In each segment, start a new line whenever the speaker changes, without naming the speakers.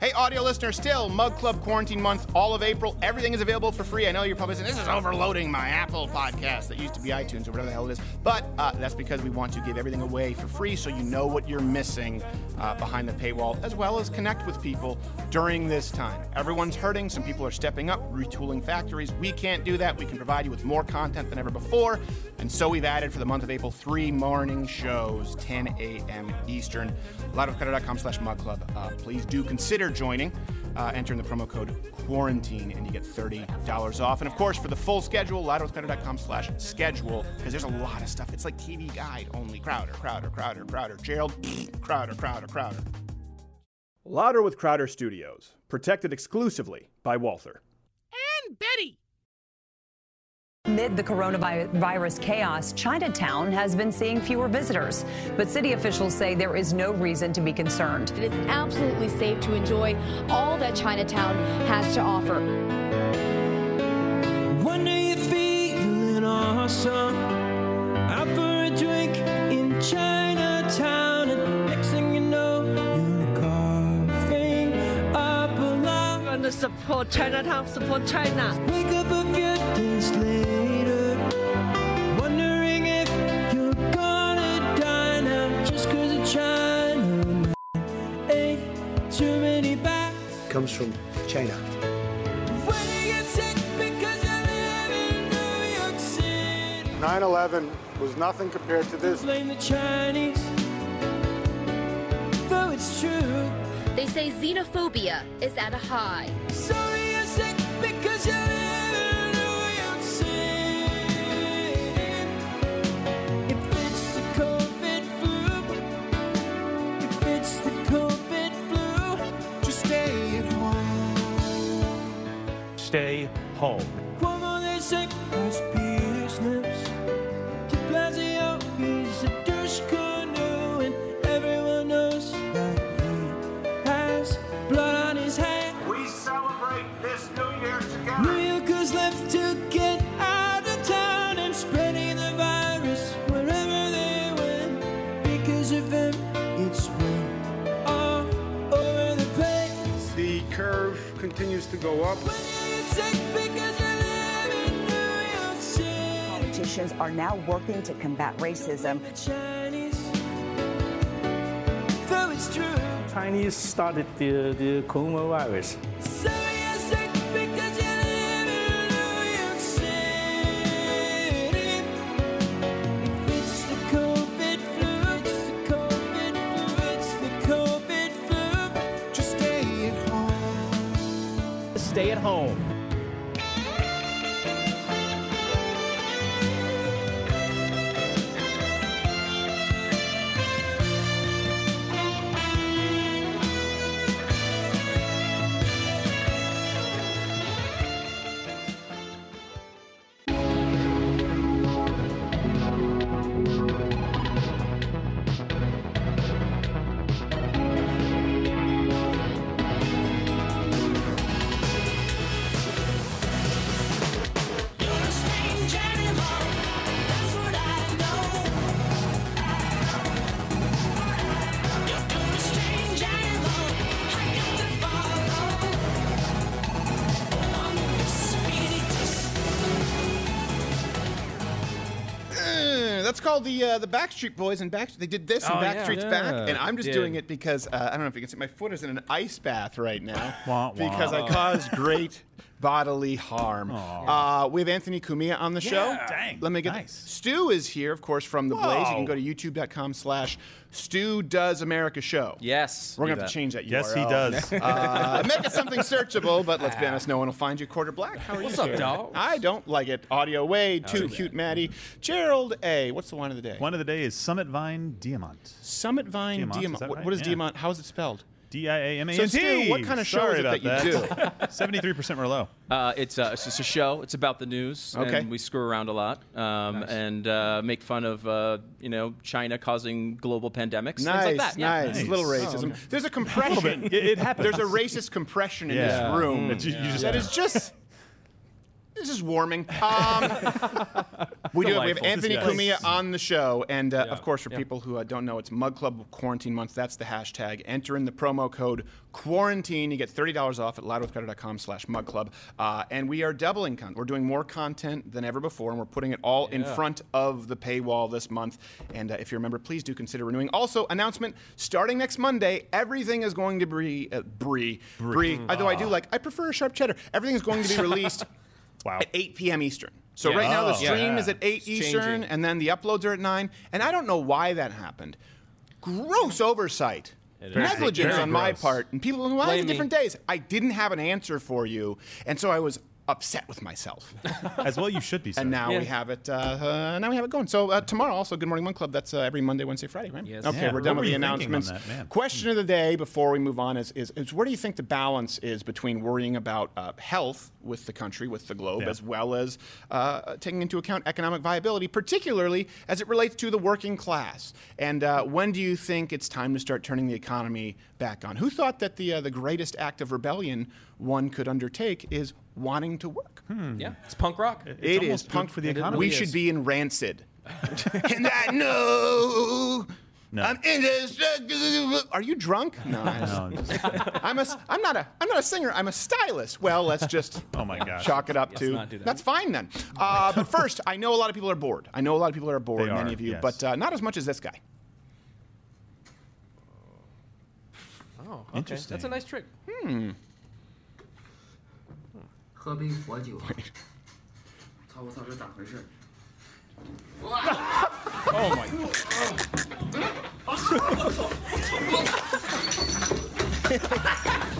Hey, audio listener, still Mug Club quarantine month, all of April. Everything is available for free. I know you're probably saying this is overloading my Apple podcast that used to be iTunes or whatever the hell it is, but uh, that's because we want to give everything away for free so you know what you're missing uh, behind the paywall, as well as connect with people during this time. Everyone's hurting. Some people are stepping up, retooling factories. We can't do that. We can provide you with more content than ever before, and so we've added for the month of April three morning shows, 10 a.m. Eastern. Louderwithcrowder.com slash mug club. Uh, please do consider joining. Uh, enter in the promo code quarantine and you get $30 off. And of course, for the full schedule, louderwithcrowder.com slash schedule, because there's a lot of stuff. It's like TV guide only. Crowder, Crowder, Crowder, Crowder. Gerald, Crowder, Crowder, Crowder.
Louder with Crowder Studios, protected exclusively by Walther.
And Betty.
Amid the coronavirus chaos, Chinatown has been seeing fewer visitors. But city officials say there is no reason to be concerned.
It is absolutely safe to enjoy all that Chinatown has to offer.
One day you're feeling awesome. Out for a drink in Chinatown. And next thing you know, you're coughing up a lot.
going to support Chinatown, support China.
Wake up a few days later, China. Ain't too many bags.
comes from China.
When you get sick because you live in New York City.
9 11 was nothing compared to this.
Blame the Chinese, though it's true.
They say xenophobia is at a high.
Sorry his hands.
We celebrate this New Year together.
New Yorkers left to get out of town and spreading the virus wherever they went. Because of them, it's spread all over the place.
The curve continues to go up.
When you get sick because you live in New York City.
Politicians are now working to combat racism.
Chinese, though it's true.
Chinese started the, the coronavirus.
So you're sick
called the uh, the Backstreet Boys and Back. They did this and
Oh, yeah.
Backstreet's
Yeah.
back, and I'm just
Did.
doing it because uh, I don't know if you can see my foot is in an ice bath right now
Wah, wah.
because I caused great bodily harm. Uh, we have Anthony Cumia on the show.
Dang.
Let me get
Nice.
Stu is here, of course, from the Blaze. You can go to youtube.com slash Stu Does America Show.
Yes.
We're gonna have
that.
to change that URL.
Yes, he does.
Uh, make it something searchable, but let's be honest, no one will find you. Quarter black. How are
What's
you?
What's
up,
dog?
I don't like it. Audio way too cute, Maddie. Gerald A. What's the wine of the day?
Wine of the day is Summit Vine Diamant.
Summit Vine
Diamant,
Diamant.
is that right?
what is
Yeah.
Diamant? How is it spelled?
D I A M A
So,
N T.
Stu, what kind of show
Sorry
is it
about
that you
do? Seventy-three percent Merlot.
Uh, it's, uh, it's just a show. It's about the news.
Okay.
And we screw around a lot um, and uh, make fun of, uh, you know, China causing global pandemics.
Nice,
things like that. Yeah.
nice.
Nice.
Little
Oh,
racism. There's a compression.
It- it happens.
There's a racist compression in
Yeah.
this room
Mm. You- you just-
that is just. This is warming. Um, we do. We have Anthony. Cumia on the show, and uh,
Yeah.
of course, for
Yeah.
people who uh, don't know, it's Mug Club Quarantine Month. That's the hashtag. Enter in the promo code quarantine. You get thirty dollars off at loudwithcrowder.com/slash Mug Club. Uh, and we are doubling content. We're doing more content than ever before, and we're putting it all in front of the paywall this month. And uh, if you remember, please do consider renewing. Also, announcement starting next Monday, everything is going to be uh, brie brie. Although I do like, I prefer a sharp cheddar. Everything is going to be released
Wow.
at 8 p.m. Eastern. So
Yeah.
right now the
Oh,
stream
yeah.
is at 8
It's
Eastern,
changing.
and then the uploads are at 9. And I don't know why that happened. Gross oversight. Negligence
Very
on my part. And people, why
Blame
is it
me.
different days? I didn't have an answer for you. And so I was upset with myself.
As well, you should be. Sir.
and now
Yeah.
we have it. Uh, uh, now we have it going. So uh, tomorrow, also Good Morning Mug Club. That's uh, every Monday, Wednesday, Friday, right?
Yes.
Okay,
Yeah.
we're done
What
with the
you thinking on
announcements.
that.
Question of the day before we move on is, is, is where do you think the balance is between worrying about uh, health with the country, with the globe,
Yeah.
as well as uh, taking into account economic viability, particularly as it relates to the working class? And uh, when do you think it's time to start turning the economy back on? Who thought that the uh, the greatest act of rebellion one could undertake is wanting to work?
Yeah, it's punk rock.
It is
almost good
punk
for the economy.
We should be in Rancid. and I know
No.
I'm indestructible. Are you drunk? No, I
No, I'm just-
I'm a. I'm not a. I'm not a singer. I'm a stylist. Well, let's just.
Oh my gosh.
Chalk it up
Let's
to.
not do that.
That's fine then. Uh, but first, I know a lot of people are bored. I know a lot of people are bored.
They
many
are,
of you,
yes.
but uh, not as much as this guy.
Oh, okay.
Interesting.
That's a nice trick.
喝杯活酒。操我操，这咋回事？
Oh my.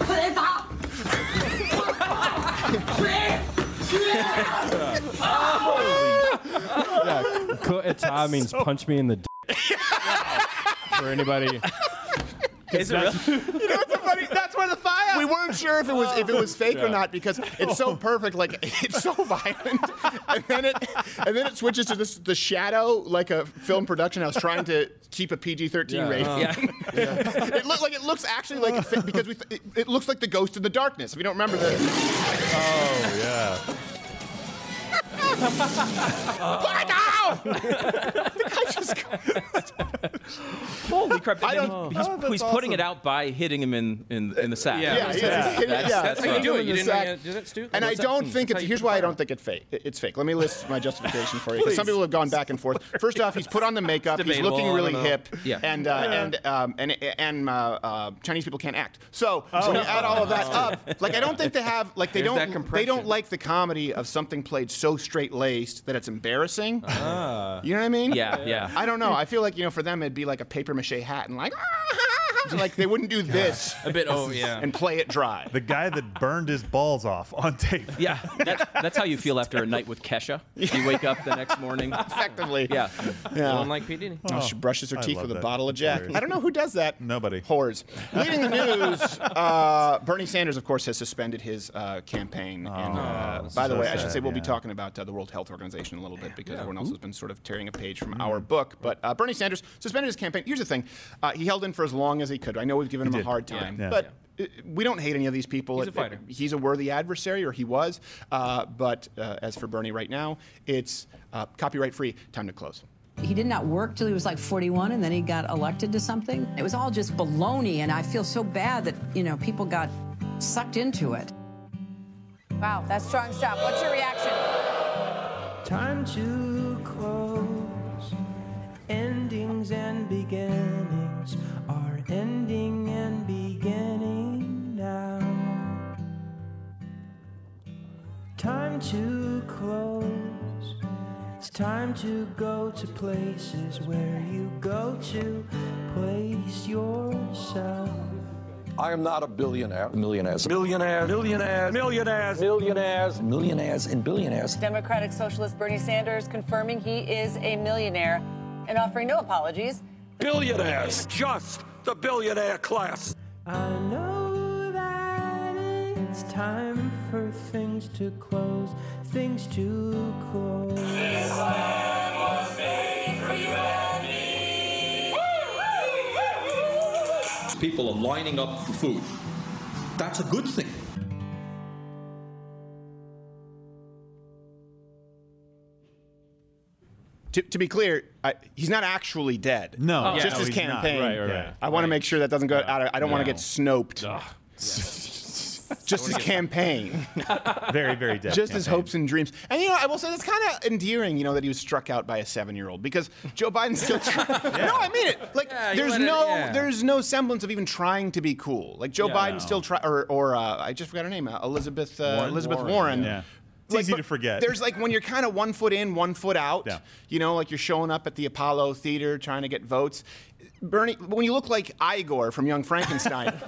快点打！水！水！
Ku'eta means punch me in the d- For anybody.
is it really?
You know what's so funny? That's where the fire. We weren't sure if it was if it was fake or not because it's so perfect. Like it's so violent, and then it and then it switches to this the shadow like a film production house trying to keep a PG-13
Yeah.
rating.
Yeah. Uh-huh.
it looked like it looks actually like it because we it, it looks like the Ghost and the Darkness. If you don't remember this,
Oh yeah.
Put the guy just.
Holy crap!
I
And
don't-
then he's,
Oh, that's
he's putting it out by hitting him in in, in the sack.
Yeah, yeah,
That's,
yeah.
that's,
Yeah,
that's
how you
right.
do it.
You didn't
the sack.
you did that, Stu?
And I don't think it's. Here's why I don't think it's fake. It's fake. Let me list my justification for you. Because some people have gone back and forth. First off, he's put on the makeup. He's looking really hip.
Yeah.
And uh, and um, and and uh, uh, Chinese people can't act. So when you add all of that up, like I don't think they have like they
There's
don't they don't like the comedy of something played so straight laced that it's embarrassing. You know what I mean?
Yeah, yeah.
I don't know. I feel like you know for them it'd be like a paper mache hat and like ah, like they wouldn't do this
A bit. Oh yeah.
and play it dry.
The guy that burned his balls off on tape.
Yeah, that, that's how you feel after a night with Kesha. You wake up the next morning.
Effectively.
Yeah,
Yeah.
Don't like P Diddy.
Oh, she brushes her
I
teeth
love
with a
that.
bottle of Jack.
Hilarious.
I don't know who does that.
Nobody.
Whores. Leading the news, uh, Bernie Sanders, of course, has suspended his uh, campaign. and, uh,
that's
by the
so
way, I should
sad,
say we'll be
yeah.
talking about uh, the World Health Organization a little bit because everyone else has been sort of tearing a page from our book. But uh, Bernie Sanders suspended his campaign. Here's the thing: uh, he held in for as long as he could. I know we've given him a hard time,
Yeah.
but. uh, We don't hate any of these people.
He's a
It-
fighter.
he's a worthy adversary, or he was. Uh, but uh, as for Bernie right now, it's uh, copyright free. Time to close.
He did not work till he was like 41 and then he got elected to something. It was all just baloney and I feel so bad that, you know, people got sucked into it.
Wow, that's strong stuff. What's your reaction?
Time to close. Endings and beginnings to close. It's time to go to places where you go to place yourself.
I am not a billionaire. Millionaires. Millionaires. Millionaires. Millionaires. Millionaires. Millionaires and billionaires.
Democratic Socialist Bernie Sanders confirming he is a millionaire and offering no apologies.
Billionaires. Just the billionaire class.
I know that it's time for things to close, things to close. This land was made for you and me.
People are lining up for food. That's a good thing.
To, to, be clear, I, he's not actually dead.
No,
oh,
yeah,
just
no, his
campaign.
Right, right, yeah. right.
I want to make sure that doesn't go out. I don't no. want to get snoped. Just his campaign.
very, very dead.
Just his hopes and dreams. And you know, I will say that's kind of endearing, you know, that he was struck out by a seven-year-old because Joe Biden's still. Try- No, I mean it. Like,
Yeah,
there's
let it-
no,
yeah.
there's no semblance of even trying to be cool. Like Joe
Yeah.
Biden
No.
still try, or, or uh, I just forgot her name, uh, Elizabeth uh,
Warren?
Elizabeth
Warren,
Warren.
yeah. It's
Like,
easy to forget.
There's like when you're kind of one foot in, one foot out.
Yeah.
You know, like you're showing up at the Apollo Theater trying to get votes. Bernie, when you look like Igor from Young Frankenstein,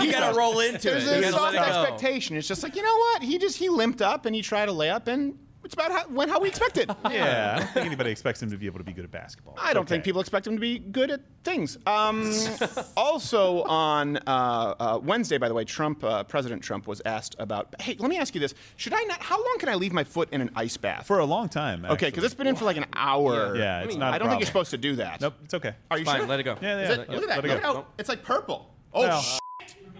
You gotta roll into
there's
it. You
a soft
let it go.
expectation. It's just like you know what? He just he limped up and he tried to lay up and it's about how, when how we expected.
Yeah, I don't think anybody expects him to be able to be good at basketball.
I don't think people expect him to be good at things. Um, also on uh, uh, Wednesday, by the way, Trump, uh, President Trump, was asked about. Hey, let me ask you this: Should I not? How long can I leave my foot in an ice bath?
For a long time.
okay, because it's been in for like an hour.
Yeah, it's not a
I don't think you're supposed to do that.
Nope, it's okay.
Are you
Fine,
sure?
let it go.
Yeah,
Is
yeah.
it- look at that.
Let it
Look
go.
how it's like purple. Oh.
No.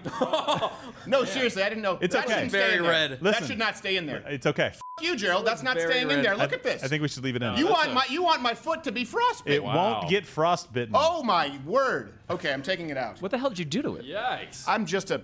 Shit. no, seriously, I didn't know.
It's
that
okay.
shouldn't stay
Very
in there.
red.
That should not stay in there.
It's okay.
F- you, Gerald. That's not
Very
staying in
red.
there. Look
I-
at this.
I think we should leave it in.
you want my you want my foot to be frostbitten.
it won't get frostbitten.
Oh my word. Okay, I'm taking it out.
What the hell did you do to it?
Yikes.
I'm just a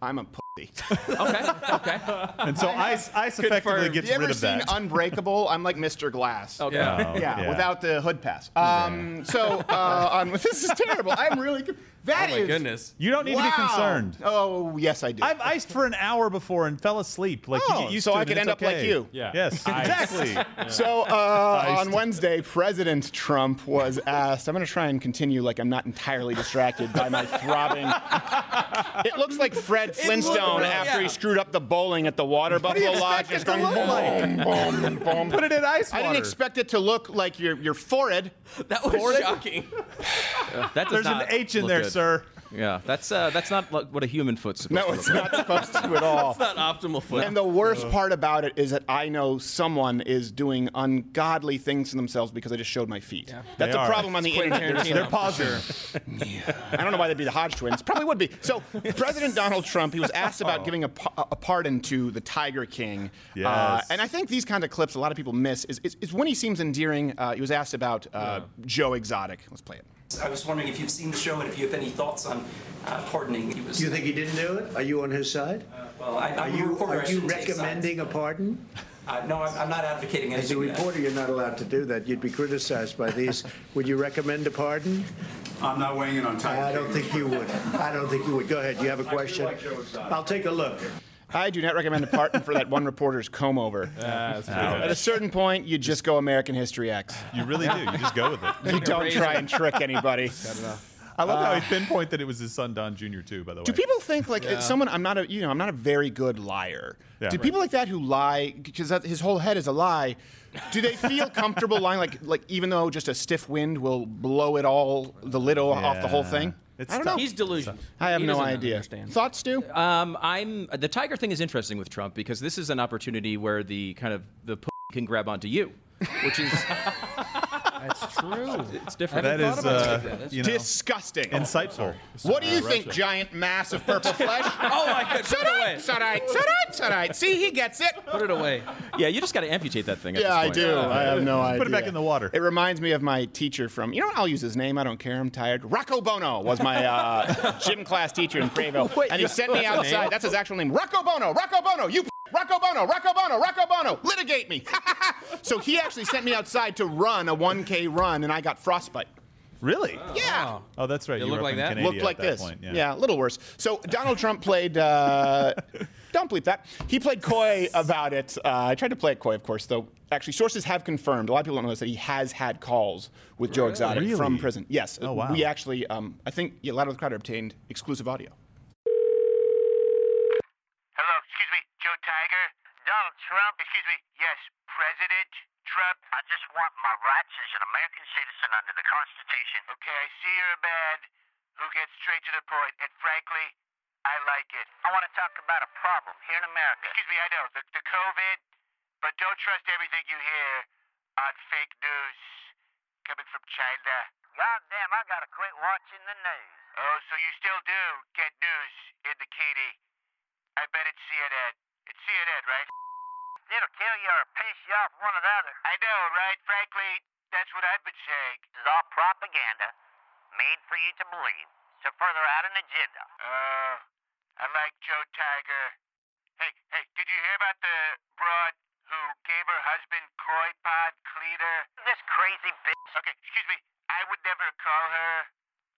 I'm a pussy.
Okay, okay.
And so ice, ice effectively
Confirmed.
gets
you ever
rid of
seen. Unbreakable? I'm like Mr. Glass.
Okay.
Oh,
Yeah, without the hood pass. Um, so uh, on, this is terrible. I'm really. Con- That
Oh my
is-
goodness.
You don't need to be concerned.
Oh yes, I do.
I've iced for an hour before and fell asleep. Like
Oh,
you get used
so
to
I
it,
could end
it's
up like you.
Yeah.
Yes, exactly.
So uh, on Wednesday, President Trump was asked. I'm going to try and continue like I'm not entirely distracted by my throbbing. it looks like Fred Flintstone
right,
after he screwed up the bowling at the Water Buffalo Lodge.
expect
Just going
look
boom,
like?
boom, boom.
Put it in ice water.
I didn't expect it to look like your your forehead.
That was shocking. that does
There's an H in there,
good.
Sir.
Yeah, that's uh, that's not like what a human foot's supposed
No,
to look
it's
like.
not supposed to at all.
That's not optimal foot.
And the worst part about it is that I know someone is doing ungodly things to themselves because I just showed my feet. That's
They
a
are.
problem on the
Quentin
internet.
Tarantino,
They're
for
positive. I don't know why they'd be the Hodge twins. Probably would be. So President Donald Trump, he was asked about giving a, pa- a pardon to the Tiger King. Uh,
Yes.
and I think these kind of clips a lot of people miss is, is, is when he seems endearing. Uh, he was asked about uh, Joe Exotic. Let's play it.
I was wondering if you've seen the show and if you have any thoughts on uh, pardoning. He was,
You think he didn't do it? Are you on his side?
well, I,
Are
I'm a
you,
reporter.
Are you
shouldn't sides.
recommending a pardon?
Uh, no, I'm, I'm not advocating it.
As a
anything.
reporter, you're not allowed to do that. You'd be criticized by these. Would you recommend a pardon?
I'm not weighing in on time.
I don't think you would. I don't think you would. Go ahead. You have a question? I'll take a look.
I do not recommend a pardon for that one reporter's comb over. Uh, at a certain point, you just go American History X.
You really do. You just go with it.
You don't try and trick anybody.
I love how he uh, pinpointed that it was his son Don Jr. too. By the way.
Do people think like
Yeah.
someone? I'm not a you know I'm not a very good liar.
Yeah.
do
Right.
people like that who lie because his whole head is a lie? Do they feel comfortable lying like like even though just a stiff wind will blow it all the lid o- off the whole thing?
It's
I don't
tough.
know.
He's delusional.
I have
He
no
doesn't
idea.
understand.
Thoughts, Stu?
Um, I'm the tiger thing is interesting with Trump because this is an opportunity where the kind of the p- can grab onto you, which is
That's true.
it's different.
That is, uh, you know,
Disgusting.
insightful.
What do you think, giant mass of purple flesh?
oh my god, put it away.
It's all right. It's all right. It's all right. See, he gets it.
Put it away. Yeah, you just got to amputate that thing. At
Yeah,
this
I
point.
do. I have no idea.
Put it back in the water.
It reminds me of my teacher from, you know, I'll use his name. I don't care. I'm tired. Rocco Bono was my uh, gym class teacher in Crayville.
Wait,
and he sent me
that's name?
outside. That's his actual name. Rocco Bono. Rocco Bono. You Rocco Bono. Rocco Bono. Rocco Bono. Litigate me. so he actually sent me outside to run a 1K run, and I got frostbite.
Really?
Yeah.
Oh, I You
look
were up
like that?
Canada
Looked like this.
Point.
Yeah. a little worse. So Donald Trump played. Uh, don't bleep that. He played coy about it. Uh, I tried to play it coy, of course, though. Actually, sources have confirmed. A lot of people don't know this that he has had calls with Joe Exotic
Really?
from prison. Yes.
Oh, wow.
We actually, um, I think, yeah, Loud with the Crowd obtained exclusive audio.
Hello, excuse me, Joe Tiger. Donald Trump. Excuse me, yes, President Trump. I just want my rights as an American citizen under the Constitution. Okay, I see you're a man who gets straight to the point, and frankly, I like it. I want to talk about a problem here in America. Excuse me, I know the, the COVID, but don't trust everything you hear on fake news coming from China. God damn, I gotta quit watching the news. Oh, so you still do get news in the kitty? I bet it's CNN. It's CNN, right? It'll kill you or piss you off, one or the other. I know, right? Frankly, That's what I've been saying. This is all propaganda made for you to believe to further out an agenda. Uh, I like Joe Tiger. Hey, hey, did you hear about the broad who gave her husband koi pod cleaner? This crazy bitch. Okay, excuse me. I would never call her.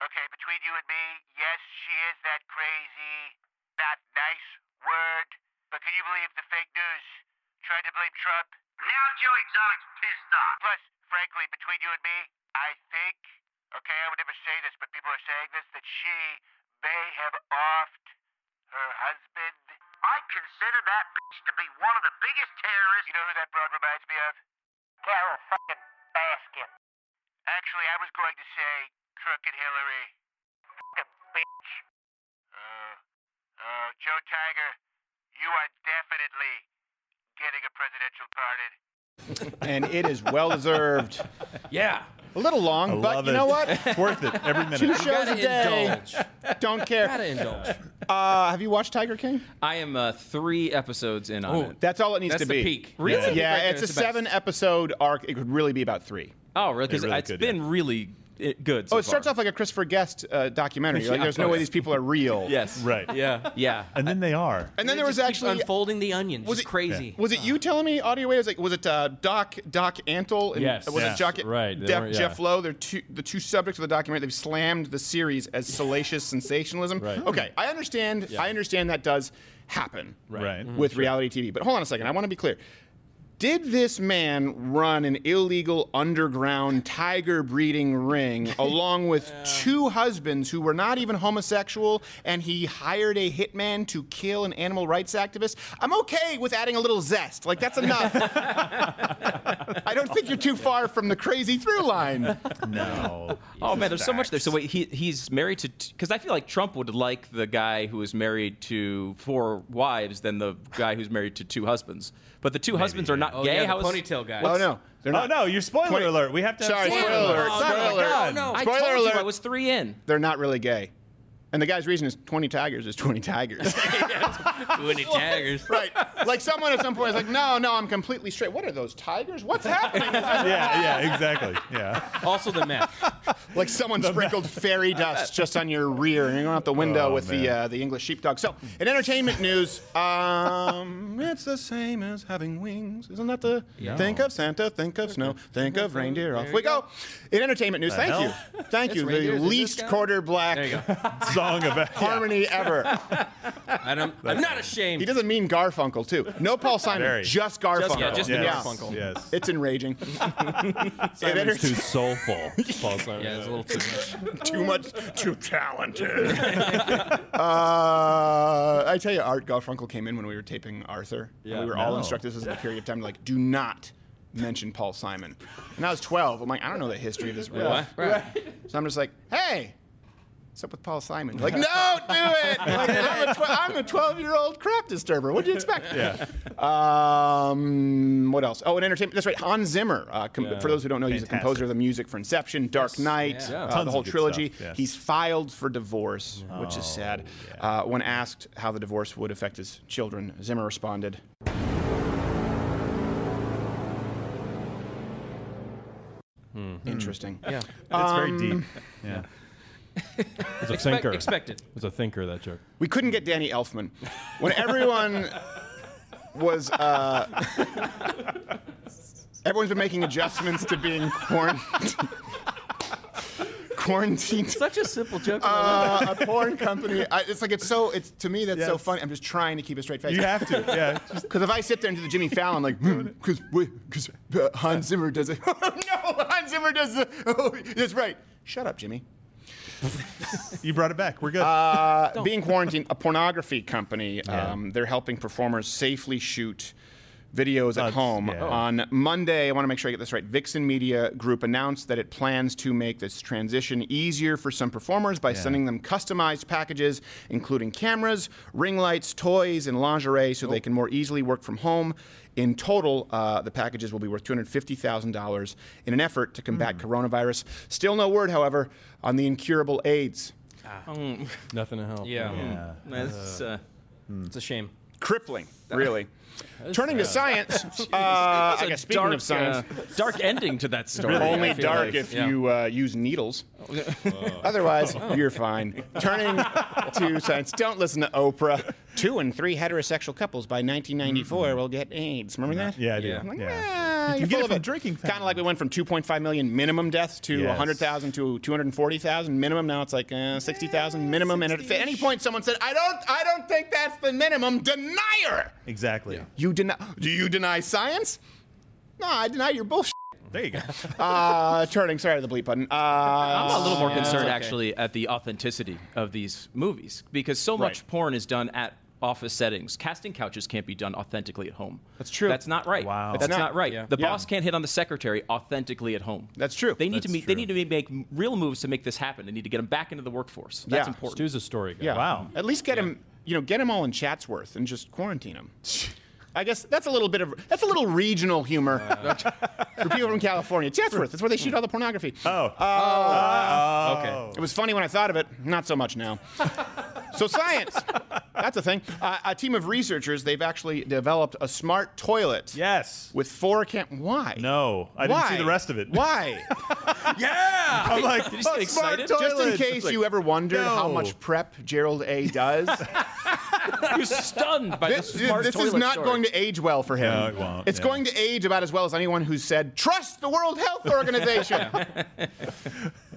Okay, between you and me, yes, she is that crazy, not nice word. But can you believe the fake news tried to blame Trump? Now Joe Exotic's pissed off. Plus, frankly, between you and me, I think, okay, I would never say this, but people are saying this, that she may have offed her husband. I consider that bitch to be one of the biggest terrorists. You know who that broad reminds me of? Carole fucking Baskin. Actually, I was going to say Crooked Hillary. Fucking bitch. Uh, uh, Joe Tiger, you are definitely getting a presidential pardon.
and it is well deserved.
Yeah.
A little long,
I
but you
it.
know what?
It's worth it every minute.
Two
You
shows
gotta
a day.
indulge.
Don't care.
Gotta indulge.
Uh, have you watched Tiger King?
I am uh, three episodes in on
Oh,
it.
That's all it needs
That's
to
the
be.
peak.
Really?
Yeah,
Right there,
it's a
it's best.
seven episode arc. It could really be about three.
Oh, really? Because
It really
it's
could,
been
yeah.
really uh, good. So
oh, it starts
far.
off like a Christopher Guest uh, documentary. Like,
Yeah,
there's no
of
way these people are real.
Yes.
Right.
Yeah.
Yeah.
And then they are.
And then there was actually
unfolding the onion.
Was it-
crazy.
Was it you telling me audio way? Was like was it uh, Doc Doc Antle? And,
Yes.
Was
Yeah.
it Jock,
Right,
Def-
were-
Jeff
yeah.
Lowe? They're two, the two subjects of the documentary. They've slammed the series as salacious sensationalism.
Right.
Okay, I understand. I understand that does happen.
Right.
With reality TV. But hold on a second. I want to be clear. Did this man run an illegal underground tiger breeding ring along with two husbands who were not even homosexual and he hired a hitman to kill an animal rights activist? I'm okay with adding a little zest. Like, that's enough. I don't think you're too far from the crazy through line.
No.
Oh man, there's so much there. So wait, he he's married to because I feel like Trump would like the guy who is married to four wives than the guy who's married to two husbands. But the two husbands are not
Oh,
gay.
yeah, the
How is-
ponytail guy.
Oh, no. They're
Oh
not.
no! You're spoiler
Twenty-
alert. We have to. have
Sorry,
spoiler
spoiler alert.
alert.
Oh, spoiler
Oh,
alert.
God.
no.
I
Spoiler
told
alert.
you I was three in.
They're not really gay. And the guy's reason is 20 tigers is 20 tigers.
20 tigers.
right. Like someone at some point is like, no, no, I'm completely straight. What are those tigers? What's happening?
Yeah, yeah, exactly. Yeah.
Also the meth.
like someone sprinkled fairy dust just on your rear and you're going out the window
Oh,
with the uh, the English sheepdog. So, in entertainment news, um, it's the same as having wings. Isn't that the think of Santa, think of snow, think of reindeer. Off we go. In entertainment news,
The
thank
hell?
you. Thank you. The
reindeers, is this
least quarter black
There you go.
Song about
harmony ever.
And I'm, I'm not ashamed.
He doesn't mean Garfunkel, too. No Paul Simon,
Very.
just Garfunkel.
yeah, just the
Yes.
Garfunkel.
Yes.
It's enraging.
Simon's too soulful. Paul Simon.
Yeah, it's a little too much.
too much, too talented. uh, I tell you, Art Garfunkel came in when we were taping Arthur. and
Yeah.
we were all
No.
instructed this is the period of time to like, do not mention Paul Simon. And I was 12. I'm like, I don't know the history of this riff.
Right.
So I'm just like, hey. What's up with Paul Simon? Like, no, do it! Like, I'm, a tw- I'm a 12 year old crap disturber. What'd you expect?
Yeah.
Um, what else? Oh, and entertainment. That's right. Hans Zimmer. Uh, com-
Yeah.
For those who don't know, he's a composer of the music for Inception, Dark Knight,
Yeah.
uh, the whole trilogy.
yes.
He's filed for divorce, which is sad. Uh, when asked how the divorce would affect his children, Zimmer responded. Interesting.
Yeah.
It's very
Um,
deep. Yeah.
It's a
Expect,
thinker.
expected.
It's a thinker, that joke.
We couldn't get Danny Elfman. When everyone was. Uh, everyone's been making adjustments to being quarantined. quarantined.
Such a simple joke. and I love
Uh, a porn company. I, it's like it's so. It's to me that's so
Yes.
funny. I'm just trying to keep a straight face.
You have to. Yeah. Just-
Because if I sit there and do the Jimmy Fallon, like, because because uh, Hans Zimmer does it. Oh no, Hans Zimmer does it. Oh, that's right. Shut up, Jimmy.
you brought it back. We're good.
Uh, being quarantined, a pornography company. Um, they're helping performers safely shoot videos at
Uh,
home.
yeah.
On Monday, I want to make sure I get this right. Vixen Media Group announced that it plans to make this transition easier for some performers by sending them customized packages, including cameras, ring lights, toys, and lingerie, so they can more easily work from home. In total, uh, the packages will be worth $250,000 in an effort to combat coronavirus. Still no word, however, on the incurable AIDS.
Nothing to help.
Yeah.
yeah.
That's, uh,
It's a shame.
crippling, really.
That's
Turning to science, uh,
That's
I
a
guess speaking
dark,
of science,
uh, dark ending to that story.
Only dark
like.
if
Yeah.
you uh, use needles. Otherwise, you're fine. Turning to science, don't listen to Oprah. Two and three heterosexual couples by 1994 will get AIDS. Remember that?
Yeah, I do.
Yeah.
Yeah.
Ah,
You
you're
can get it from drinking
Kind of like we went from 2.5 million minimum deaths to
Yes.
100,000 to 240,000 minimum. Now it's like uh, 60,000 minimum. And at any point, someone said, "I don't, I don't think that's the minimum." Denier.
Exactly.
You deny? Do you deny science? No, I deny your bullshit.
There you go.
Uh, turning. Sorry to the bleep button. Uh,
I'm a little more
yeah,
concerned
okay.
actually at the authenticity of these movies because so much
Right.
porn is done at office settings. Casting couches can't be done authentically at home.
That's true.
That's not right.
Wow.
That's
It's
not,
not.
right.
Yeah.
The
Yeah.
boss can't hit on the secretary authentically at home.
That's true.
They need to
That's
be,
true.
they need to make real moves to make this happen. They need to get them back into the workforce. That's
Yeah.
important.
Stu's a story guy.
Yeah. At least get him. You know, get him all in Chatsworth and just quarantine him. I guess that's a little bit of that's a little regional humor for people from California. Chatsworth, that's where they shoot all the pornography.
Oh.
Uh,
okay.
It was funny when I thought of it. Not so much now. so science, that's a thing. Uh, a team of researchers they've actually developed a smart toilet.
Yes.
With four cam. Why?
No, I didn't see the rest of it.
Why?
yeah. I'm like,
Did you just get
"Oh, smart
excited?"
Just in case
like,
you ever wondered how
no.
much prep Gerald A does.
You're stunned by
this,
this smart
this is
toilet
not
story.
going to age well for him.
No, it won't,
It's
yeah.
going to age about as well as anyone who said, trust the World Health Organization.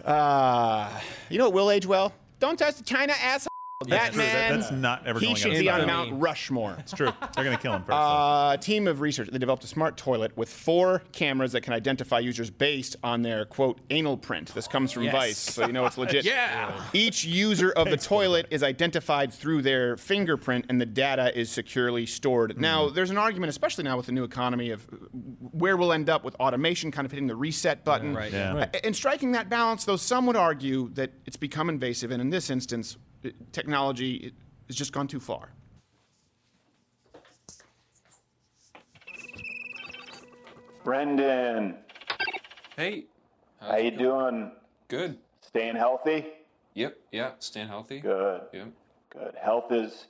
uh, you know what will age well? Don't touch the China asshole.
Yeah,
that
true. That- that's not ever
he
going
should be on Mount Rushmore.
It's true. They're going to kill him first. though.
Uh, a team of research, they developed a smart toilet with four cameras that can identify users based on their, quote, anal print. This comes from
Yes.
Vice, so you know it's legit.
Yeah.
Each user of the toilet is identified through their fingerprint, and the data is securely stored. Now, there's an argument, especially now with the new economy, of where we'll end up with automation kind of hitting the reset button.
right.
Yeah.
Uh, In striking that balance, though, some would argue that it's become invasive, and in this instance, it- technology has just gone too far.
Brendan,
Hey.
how you doing?
Good.
Staying healthy?
Yep. Yeah. Staying healthy.
Good.
Yep.
Good. Health is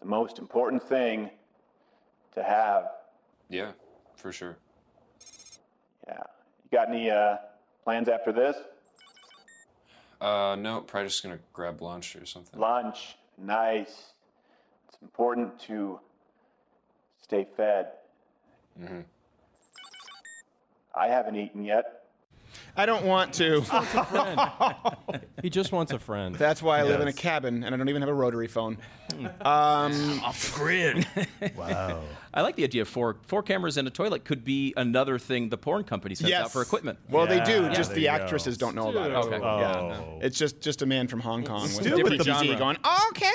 the most important thing to have.
Yeah. For sure.
Yeah. You got any uh, plans after this?
Uh, no. Probably just gonna grab lunch or something.
Lunch. Nice. It's important to stay fed.
Mm-hmm.
I haven't eaten yet.
I don't want to.
He just wants a friend.
That's why I live in a cabin and I don't even have a rotary phone. Um,
Off grid.
wow.
I like the idea of four four cameras in a toilet could be another thing the porn company sends
Yes.
out for equipment.
well, they do.
Yeah,
just
there
the
you go.
actresses don't know about it.
Okay.
Yeah.
Oh.
It's just just a man from Hong Kong with
Stu
a
with
different
the
PG
genre.
going, okay,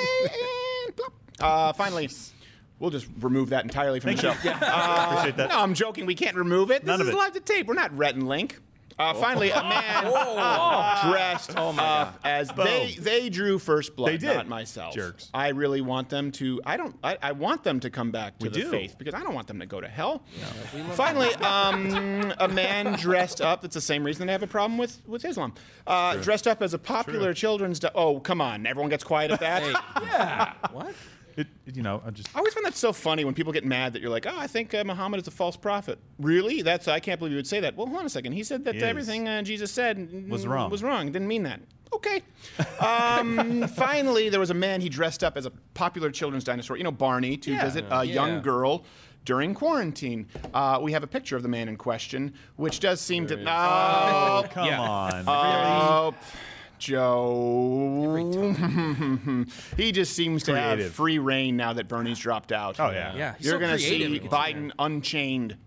and plop. Uh, finally, we'll just remove that entirely from the show.
Thank you.
Uh,
Appreciate that.
No, I'm joking. We can't remove it. This
None of
is
it.
live to tape. We're not Rhett and Link. Uh, finally, a man dressed up as they they drew first blood,
They did.
not myself.
Jerks.
I really want them to. I don't. I, I want them to come back to
We
the
do.
faith because I don't want them to go to hell. Finally, um, a man dressed up. That's the same reason they have a problem with with Islam. Uh, dressed up as a popular children's. Do- oh, come on! Everyone gets quiet at that.
yeah. What?
It, you know, I just
I always find that so funny when people get mad that you're like, oh, I think uh, Muhammad is a false prophet. Really? That's I can't believe you would say that. Well, hold on a second. He said that
He
everything uh, Jesus said
Was wrong.
Was wrong. Didn't mean that. Okay. Um, finally, there was a man. He dressed up as a popular children's dinosaur. You know, Barney, to
Yeah.
visit a
Yeah.
young girl. During quarantine, uh, we have a picture of the man in question, which does seem to.
Oh,
Oh,
come
Yeah.
on.
Oh, Joe. he just seems to have free reign now that Bernie's dropped out.
Oh, yeah.
Yeah,
You're
so
going to see. Biden unchained.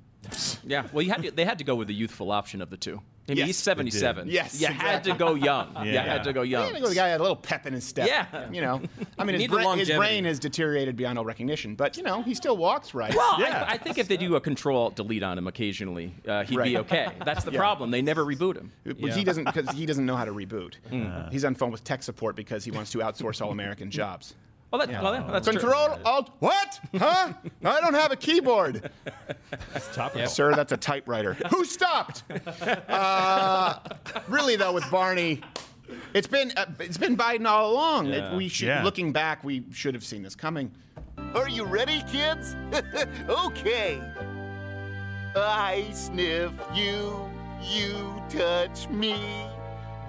Yeah, well, you had to, they had to go with the youthful option of the two. I mean,
Yes,
he's 77.
Yes,
you had to go young. Yeah, You
Yeah.
had to go young.
Yeah, the guy had a little pep in his step.
Yeah.
You know, I mean, his,
need
bra- his brain has deteriorated beyond all recognition, but, you know, he still walks right.
Well,
Yeah.
I, I think if they do a control alt delete on him occasionally, uh, he'd
Right.
be okay. That's the
Yeah.
problem. They never reboot him.
But He doesn't because he doesn't know how to reboot.
Hmm.
He's on phone with tech support because he wants to outsource all American jobs.
Well, that, well, that's true.
Control Alt what? Huh? I don't have a keyboard.
Topical.
Sir, that's a typewriter. Who stopped? Uh, really, though, with Barney, it's been uh, it's been Biden all along. It- we should,
Yeah.
looking back, we should have seen this coming. Are you ready, kids? okay. I sniff you, you touch me.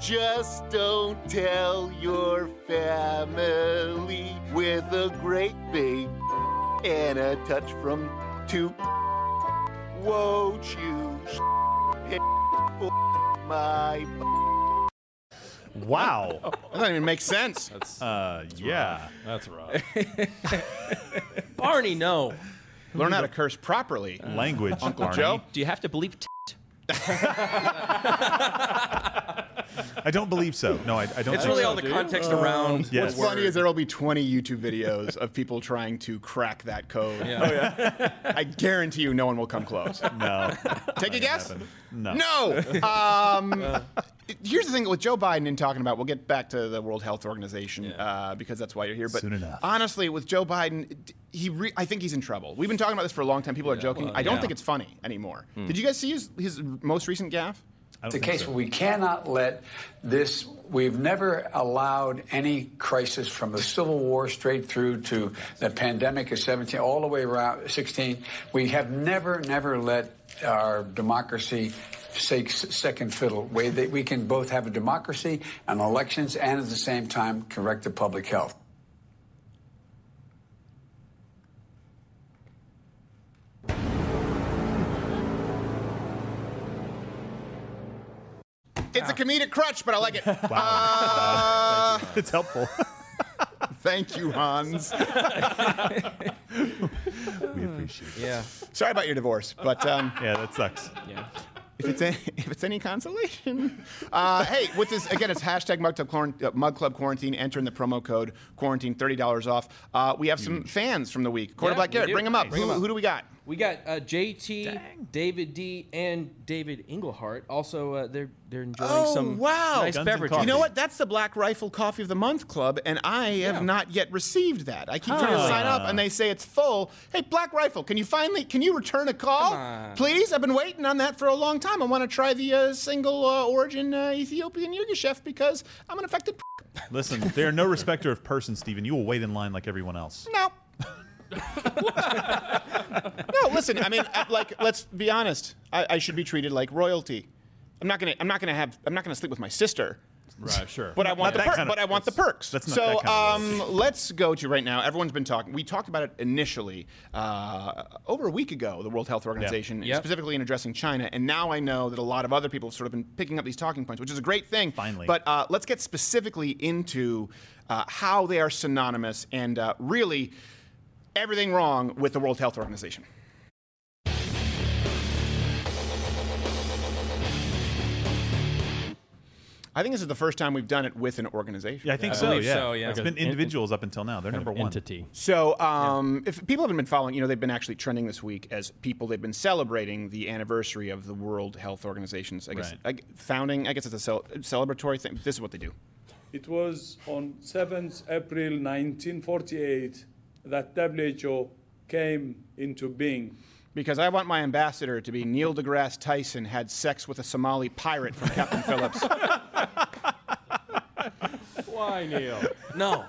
Just don't tell your family with a great big and a touch from two. Won't you my
Wow.
That doesn't even make sense.
That's, uh, yeah.
That's rough.
Barney, no.
Learn how to curse properly.
Language,
Uncle
Barney.
Joe.
Do you have to believe? T-
I don't believe so. No, I, I don't.
It's
think
really
so.
all the context around.
Yes.
What's funny is there will be 20 YouTube videos of people trying to crack that code.
Yeah.
I guarantee you no one will come close.
No.
Take a guess?
happen. No.
No. Um, here's the thing with Joe Biden and talking about, we'll get back to the World Health Organization uh, because that's why you're here. But
Soon enough.
honestly, with Joe Biden, he re- I think he's in trouble. We've been talking about this for a long time. People are joking.
well,
I don't
yeah.
think it's funny anymore. Did you guys see his, his most recent gaffe?
It's don't
the
think
case
so.
where we cannot let this. We've never allowed any crisis from the Civil War straight through to the pandemic of 17, all the way around 16. We have never, never let our democracy take s- second fiddle. Way that we can both have a democracy and elections, and at the same time correct the public health.
It's a comedic crutch, but I like it.
Wow.
Uh,
it's helpful.
thank you, Hans.
we appreciate it.
Yeah.
Sorry about your divorce, but um,
Yeah, that sucks.
Yeah.
If it's any, if it's any consolation, uh, hey, with this again, it's hashtag Mug Club, Quarant- uh, Mug Club Quarantine. Enter in the promo code Quarantine, thirty dollars off. Uh, we have some fans from the week. Quarterback
Yeah,
Garrett, bring them up.
Bring 'em
who,
up.
who do we got?
We got uh, JT, David D, and David Englehart. Also, uh, they're they're enjoying some
Oh, wow!
nice
Guns and
beverages.
You know what? That's the Black Rifle Coffee of the Month Club, and I have
Yeah.
not yet received that. I keep trying to sign up, and they say it's full. Hey, Black Rifle, can you finally can you return a call, please? I've been waiting on that for a long time. I want to try the uh, single uh, origin uh, Ethiopian Yirgacheffe because I'm an affected.
Listen, they are no respecter of persons, Stephen. You will wait in line like everyone else.
No. no, listen. I mean, uh, like, let's be honest. I, I should be treated like royalty. I'm not gonna. I'm not gonna have. I'm not gonna sleep with my sister.
Right, sure.
But I want
Not
the
that
per-
kind of-
but I want the perks.
that's not
so
that kind of
um, let's go to right now. Everyone's been talking. We talked about it initially uh, over a week ago. The World Health Organization,
Yep.
specifically in addressing China, and now I know that a lot of other people have sort of been picking up these talking points, which is a great thing.
Finally.
But uh, let's get specifically into uh, how they are synonymous and uh, really everything wrong with the World Health Organization. I think this is the first time we've done it with an organization.
Yeah, I think
I
so. Yeah.
so, yeah.
It's
Like
been
an
individuals up until now. They're number one.
entity.
So, um, if people haven't been following, you know, they've been actually trending this week as people. They've been celebrating the anniversary of the World Health Organization's, I guess,
Right.
I, founding. I guess it's a cel- celebratory thing. This is what they do.
It was on 7th April 1948 that WHO came into being.
Because I want my ambassador to be Neil deGrasse Tyson had sex with a Somali pirate from Captain Phillips.
Why, Neil?
No.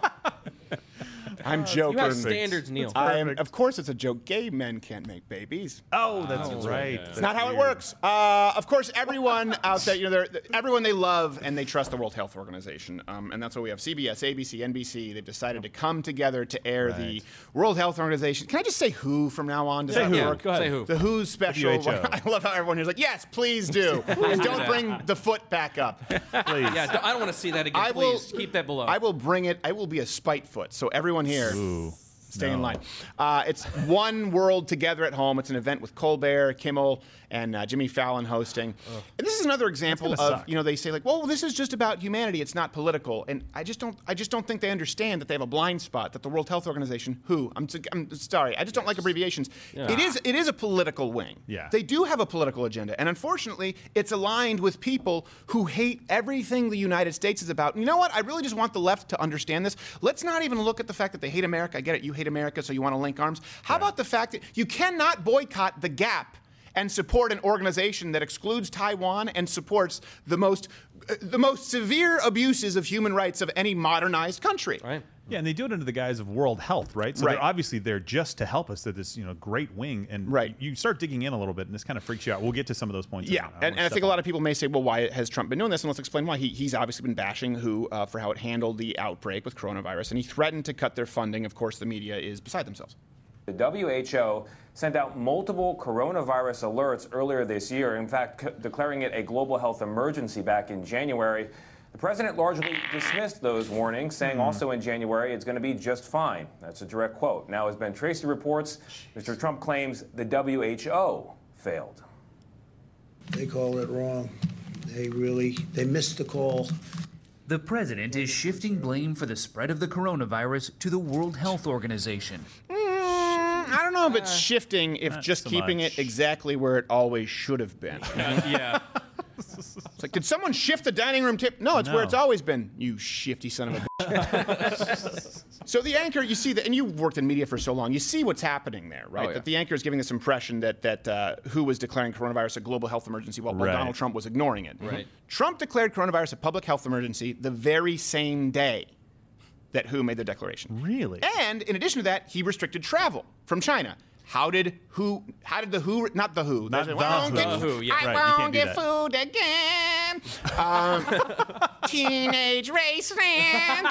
I'm joking.
You have standards, Neil.
I am, of course, it's a joke. Gay men can't make babies.
Oh, that's
Oh,
right.
yeah.
It's not how it works. Uh, of course, everyone out there, you know, everyone they love and they trust the World Health Organization, um, and that's why we have CBS, ABC, NBC. They've decided to come together to air the World Health Organization. Can I just say Who from now on? Does
Say
that
who.
work?
Go ahead.
Say who.
The Who's special.
WHO.
I love how everyone here's like, yes, please do, and
do
don't bring the foot back up.
Please.
Yeah, I don't want to see that again.
I will
Please keep that below.
I will bring it. I will be a spite foot. So everyone here.
Ooh.
Stay in line. Uh, it's One World Together at Home. It's an event with Colbert, Kimmel, and uh, Jimmy Fallon hosting. And this is another example of
suck.
you know they say like, well, this is just about humanity. It's not political. And I just don't. I just don't think they understand that they have a blind spot. That the World Health Organization, who I'm, I'm sorry, I just don't like abbreviations. It is. It is a political wing.
Yeah.
They do have a political agenda, and unfortunately, it's aligned with people who hate everything the United States is about. And you know what? I really just want the left to understand this. Let's not even look at the fact that they hate America. I get it. You hate America, so you want to link arms. How about the fact that you cannot boycott the Gap? And support an organization that excludes Taiwan and supports the most uh, the most severe abuses of human rights of any modernized country.
Right.
Yeah, and they do it under the guise of World Health, right? So
Right.
they're obviously there just to help us. They're this, you know, great wing, and
Right.
you start digging in a little bit, and this kind of freaks you out. We'll get to some of those points.
Yeah,
minute.
and, and I think a lot of people may say, well, why has Trump been doing this? And let's explain why. He, he's obviously been bashing WHO uh, for how it handled the outbreak with coronavirus, and he threatened to cut their funding. Of course, the media is beside themselves.
The WHO sent out multiple coronavirus alerts earlier this year, in fact, c- declaring it a global health emergency back in January. The president largely dismissed those warnings, saying also in January it's going to be just fine. That's a direct quote. Now, as Ben Tracy reports, Mr. Trump claims the WHO failed.
They called it wrong. They really, they missed the call.
The president is shifting blame for the spread of the coronavirus to the World Health Organization.
Mm, I don't know if it's shifting, if just
so
keeping
much.
it exactly where it always should have been.
yeah.
It's like, did someone shift the dining room tip? No, it's where it's always been. You shifty son of a bitch. so the anchor, you see that, and you've worked in media for so long, you see what's happening there, right?
Oh, yeah.
That the anchor is giving this impression that that uh, WHO was declaring coronavirus a global health emergency while, while
Right.
Donald Trump was ignoring it.
Right.
Trump declared coronavirus a public health emergency the very same day that WHO made the declaration.
Really?
And in addition to that, he restricted travel from China. How did who? How did the WHO? Not the WHO.
Not
There's
the
won't get-
The WHO, yeah.
I
Right, you can't
won't get
that.
food again. Um, teenage raceland.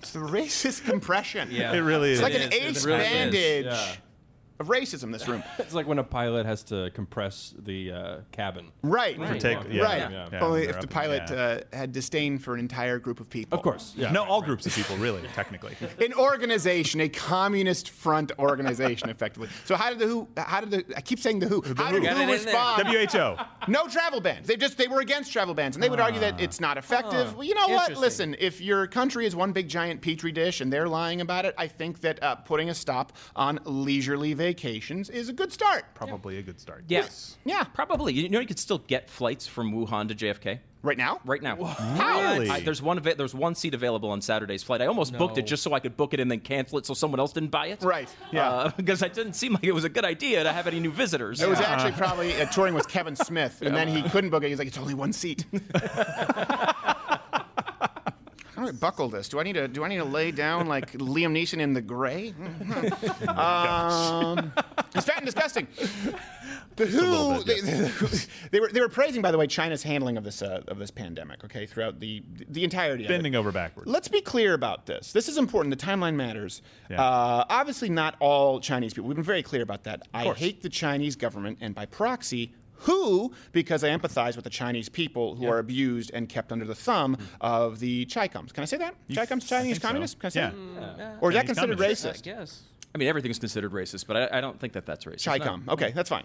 It's the racist compression.
Yeah.
It really
It's
is.
It's like
It
an
is.
Ace
really is.
bandage
Yeah.
Of racism. This room.
It's like when a pilot has to compress the uh, cabin.
Right.
Right.
Take- yeah,
right.
yeah, yeah.
Only if the pilot
yeah.
uh, had disdain for an entire group of people.
Of course. Yeah.
no, all groups of people, really, technically.
an organization, a communist front organization, effectively. So how did the WHO? How did the? I keep saying the WHO. How did
Got
WHO
in there.
respond?
WHO.
No travel bans. They just they were against travel bans, and they would argue that it's not effective. well, you know what? Listen, if your country is one big giant petri dish and they're lying about it, I think that uh, putting a stop on leisurely vacations is a good start.
Probably a good start.
Yes.
Yeah.
Probably. You know, you could still get flights from Wuhan to JFK.
Right now?
Right now.
Really?
I, there's one ava- there's one seat available on Saturday's flight. I almost booked it just so I could book it and then cancel it so someone else didn't buy it.
Right. Yeah.
Because it didn't seem like it was a good idea to have any new visitors.
It was actually probably uh, touring with Kevin Smith, and then he couldn't book it. He's like, "It's only one seat." How do I buckle this? Do I need to? Do I need to lay down like Liam Neeson in The Grey? um, it's fat and disgusting. The WHO, they, they were they were praising, by the way, China's handling of this uh, of this pandemic. Okay, throughout the the entirety of it.
Bending over backwards.
Let's be clear about this. This is important. The timeline matters.
Yeah.
Uh, obviously, not all Chinese people. We've been very clear about that. I hate the Chinese government, and by proxy, who, because I empathize with the Chinese people who are abused and kept under the thumb hmm. of the Chicums. Can I say that? Chicums, Chinese
think so.
communists? Can I say
Yeah.
that? Hmm. Or is that
Chinese
considered
communists.
I
racist?
guess.
I mean, everything's considered racist, but I, I don't think that that's racist.
Chicum. Okay, that's fine.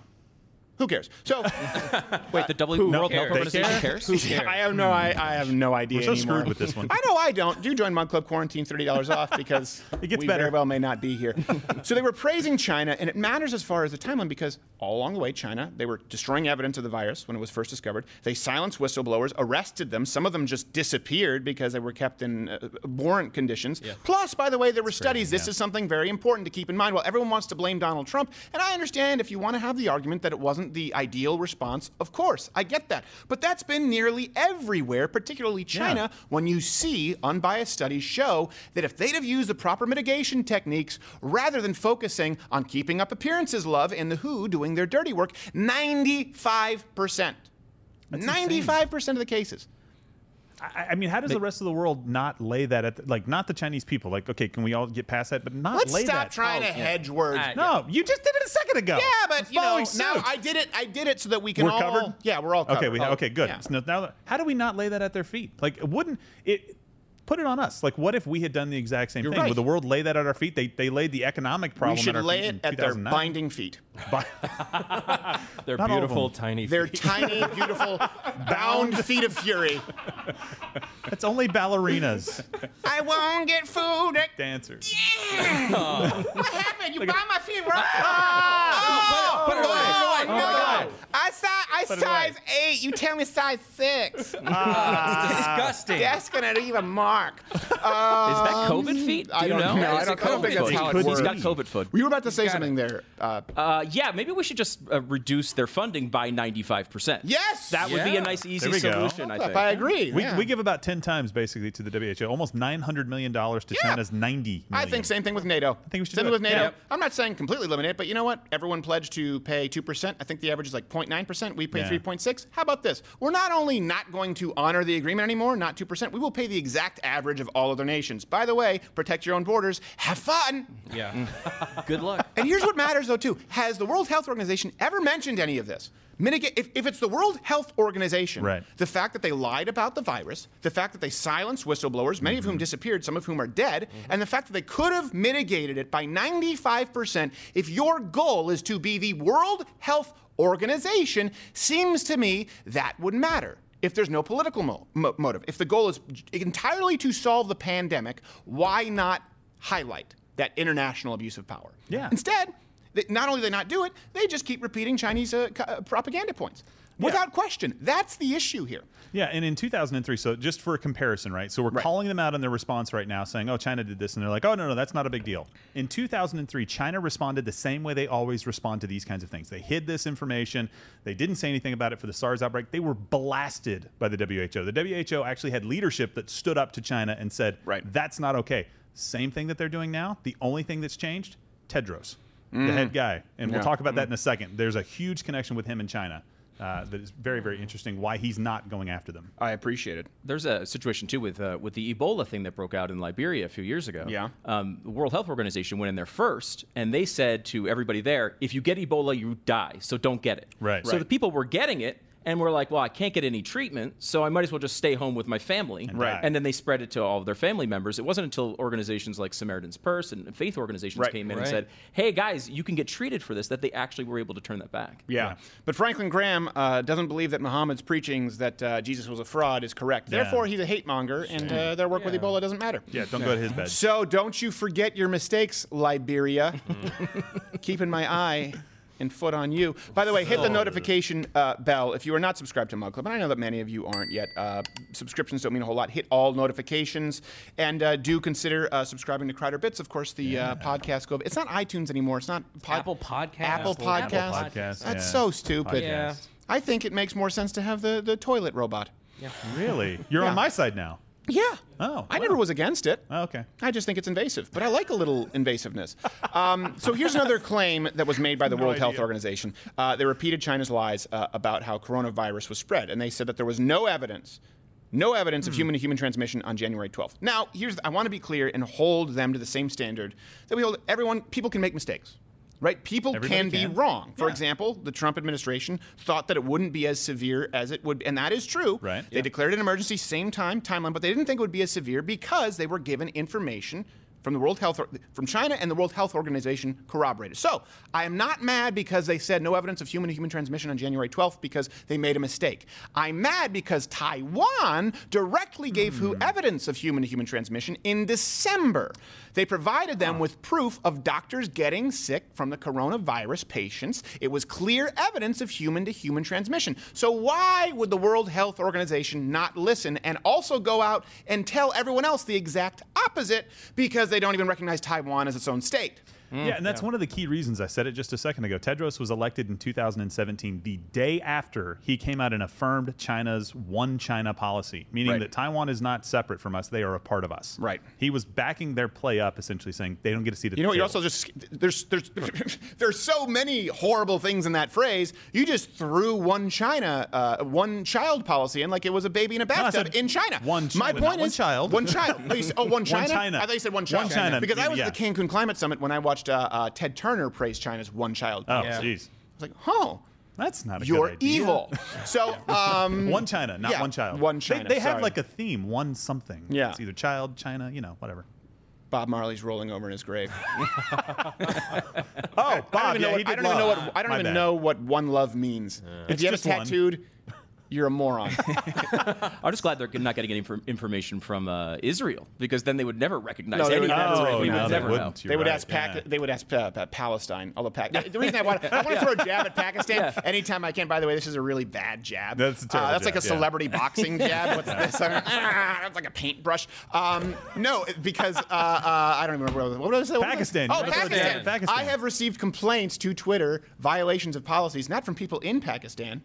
Who cares? So,
Wait, the W World Health
cares?
Organization
They
cares?
I have no, I, I have no idea
We're so
anymore.
screwed with this one.
I know I don't. Do join Mug Club Quarantine, thirty dollars off because
It gets
we
better.
very well may not be here. so they were praising China, and it matters as far as the timeline because all along the way, China they were destroying evidence of the virus when it was first discovered. They silenced whistleblowers, arrested them. Some of them just disappeared because they were kept in uh, abhorrent conditions. Plus, by the way, there were studies. This
yeah.
is something very important to keep in mind. While everyone wants to blame Donald Trump, and I understand if you want to have the argument that it wasn't the ideal response, of course, I get that. But that's been nearly everywhere, particularly China, when you see unbiased studies show that if they'd have used the proper mitigation techniques rather than focusing on keeping up appearances love and the WHO doing their dirty work, 95%. 95% of the cases.
I, I mean, how does the rest of the world not lay that at the, like not the Chinese people? Like, okay, can we all get past that? But not
Let's
lay
stop
that.
trying to hedge words.
Uh, no, you just did it a second ago.
Yeah, but you know,
Following
now. I did it. I did it so that we can
We're
all.
covered?
Yeah, we're all covered.
Okay, we,
Oh,
okay, good.
yeah.
So now, how do we not lay that at their feet? Like, it wouldn't it? Put it on us. Like, what if we had done the exact same
You're
thing?
right.
Would the world lay that at our feet? They they laid the economic problem.
we should
at our
lay
feet
it
in
at their binding feet.
They're
Not
beautiful,
them.
tiny
Their
feet.
tiny, beautiful, bound feet of fury.
It's only ballerinas,
I won't get food. At-
dancers.
what happened? You buy my feet wrong?
put it- put it
Oh,
put it away.
no.
Oh, my God.
I saw. I
Put
size eight. You tell me size six.
Ah.
Disgusting.
That's gonna leave a mark.
Is that
Um,
COVID feet? Do
I don't
know?
know. I don't,
it
I don't think that's
foot?
how it
He's
works.
got COVID foot.
We were about to say something there. Uh,
Uh, yeah, maybe we should just uh, reduce their funding by 95%.
yes,
That would be a nice, easy
There go.
solution, I think.
I agree.
We,
yeah.
we give about 10 times basically to the WHO, almost $900 million to
Yeah.
China's 90
I think same thing with NATO. I
think we should
same
do
thing
it.
with NATO.
Yeah.
I'm not saying completely eliminate it, but you know what? Everyone pledged to pay two percent. I think the average is like 0.9 percent. We pay
Yeah.
3.6. How about this? We're not only not going to honor the agreement anymore, not two percent. We will pay the exact average of all other nations. By the way, protect your own borders. Have fun.
Yeah. Mm. Good luck.
And here's what matters, though, too. Has the World Health Organization ever mentioned any of this? Mitigate, if, if it's the World Health Organization,
Right.
the fact that they lied about the virus, the fact that they silenced whistleblowers, many of whom mm-hmm. disappeared, some of whom are dead, mm-hmm. and the fact that they could have mitigated it by 95%, if your goal is to be the World Health Organization, seems to me that would matter. If there's no political mo- mo- motive, if the goal is entirely to solve the pandemic, why not highlight that international abuse of power?
Yeah.
Instead, they, not only do they not do it, they just keep repeating Chinese uh, uh, propaganda points. Without question. That's the issue here.
Yeah, and in 2003, so just for a comparison, right? So we're
Right.
calling them out on their response right now, saying, "Oh, China did this," and they're like, "Oh, no, no, that's not a big deal." In 2003, China responded the same way they always respond to these kinds of things. They hid this information. They didn't say anything about it for the SARS outbreak. They were blasted by the WHO. The WHO actually had leadership that stood up to China and said,
Right.
that's not okay." Same thing that they're doing now. The only thing that's changed, Tedros, the
Mm.
head guy, and we'll talk about that in a second. There's a huge connection with him in China. Uh, that is very, very interesting. Why he's not going after them.
I appreciate it.
There's a situation too with uh, with the Ebola thing that broke out in Liberia a few years ago.
Yeah.
Um, the World Health Organization went in there first, and they said to everybody there, if you get Ebola, you die, so don't get it.
Right.
So
Right.
the people were getting it. And we're like, well, I can't get any treatment, so I might as well just stay home with my family.
Right.
And then they spread it to all of their family members. It wasn't until organizations like Samaritan's Purse and faith organizations
Right.
came in
Right.
and said, hey, guys, you can get treated for this, that they actually were able to turn that back.
Yeah. But Franklin Graham uh, doesn't believe that Muhammad's preachings that uh, Jesus was a fraud is correct.
Yeah.
Therefore, he's a hate monger, and uh, their work with Ebola doesn't matter.
Yeah, don't go to his bed.
So don't you forget your mistakes, Liberia. Keeping my eye and foot on you. By the way, hit the notification uh, bell if you are not subscribed to Mug Club, and I know that many of you aren't yet. Uh, subscriptions don't mean a whole lot. Hit all notifications, and uh, do consider uh, subscribing to Crowder Bits. Of course, the uh, podcast go. It's not iTunes anymore. It's not pod-
Apple Podcast.
Apple Podcast.
Apple Podcast,
That's
yeah.
so stupid.
Yeah.
I think it makes more sense to have the, the toilet robot. Yeah.
Really? You're
Yeah.
on my side now.
Yeah.
Oh,
I
wow.
never was against it.
Oh, okay.
I just think it's invasive, but I like a little invasiveness. Um, so here's another claim that was made by the
No
World Health. Organization. Uh, they repeated China's lies uh, about how coronavirus was spread, and they said that there was no evidence. No evidence of
Hmm.
human to human transmission on January 12th. Now, here's I want to be clear and hold them to the same standard that we hold everyone people can make mistakes. Right? People
Everybody
can be
can.
wrong. For
Yeah.
example, the Trump administration thought that it wouldn't be as severe as it would, and that is true.
Right.
They declared an emergency, same time, timeline, but they didn't think it would be as severe because they were given information from the World Health, from China and the World Health Organization corroborated. So I am not mad because they said no evidence of human to human transmission on January 12th because they made a mistake. I'm mad because Taiwan directly gave who hmm. evidence of human to human transmission in December. They provided them with proof of doctors getting sick from the coronavirus patients. It was clear evidence of human to human transmission. So, why would the World Health Organization not listen and also go out and tell everyone else the exact opposite because they don't even recognize Taiwan as its own state?
Yeah, and that's one of the key reasons I said it just a second ago. Tedros was elected in 2017, the day after he came out and affirmed China's one China policy, meaning
Right.
that Taiwan is not separate from us; they are a part of us.
Right.
He was backing their play up, essentially saying they don't get a seat at
You know,
the
you're
table.
also just there's there's there's so many horrible things in that phrase. You just threw one China, uh, one child policy in like it was a baby in a bathtub
said
in China.
one
My point
not one child.
One child. Oh, you said, oh, one
One
China.
China.
I thought you said one China.
One China.
Because I was
Yeah.
at the Cancun Climate Summit when I watched uh, uh, Ted Turner praise China's one child
oh, jeez,
I was like, oh,
that's not a
you're evil. So um,
one China, not
yeah,
one child.
One China.
They, have
sorry.
like a theme, one something.
Yeah.
it's either child, China, you know, whatever.
Bob Marley's rolling over in his grave.
Oh,
I
Bob,
don't even
yeah,
know what, I don't even know what I don't even know what one love means. if
It's
you have it
just one.
Tattooed, You're a moron.
I'm just glad they're not getting any infor- information from uh, Israel because then they would never recognize
No, they
any
would
of
never
that.
recognize
We would
it.
never know.
wouldn't.
they
You're
would
right,
ask Pac-
yeah.
they would ask uh, uh, Palestine. Although Pac- the reason I want I want to throw a jab at Pakistan anytime I can. By the way, this is a really bad jab.
That's a terrible
Uh, that's like a
jab, yeah.
celebrity boxing jab. What's this? Ah, that's like a paintbrush. Um, no, because uh, uh, I don't even remember what was, what was it. What was?
Pakistan.
Oh,
You must have said
Pakistan.
Pakistan.
I have received complaints to Twitter violations of policies, not from people in Pakistan.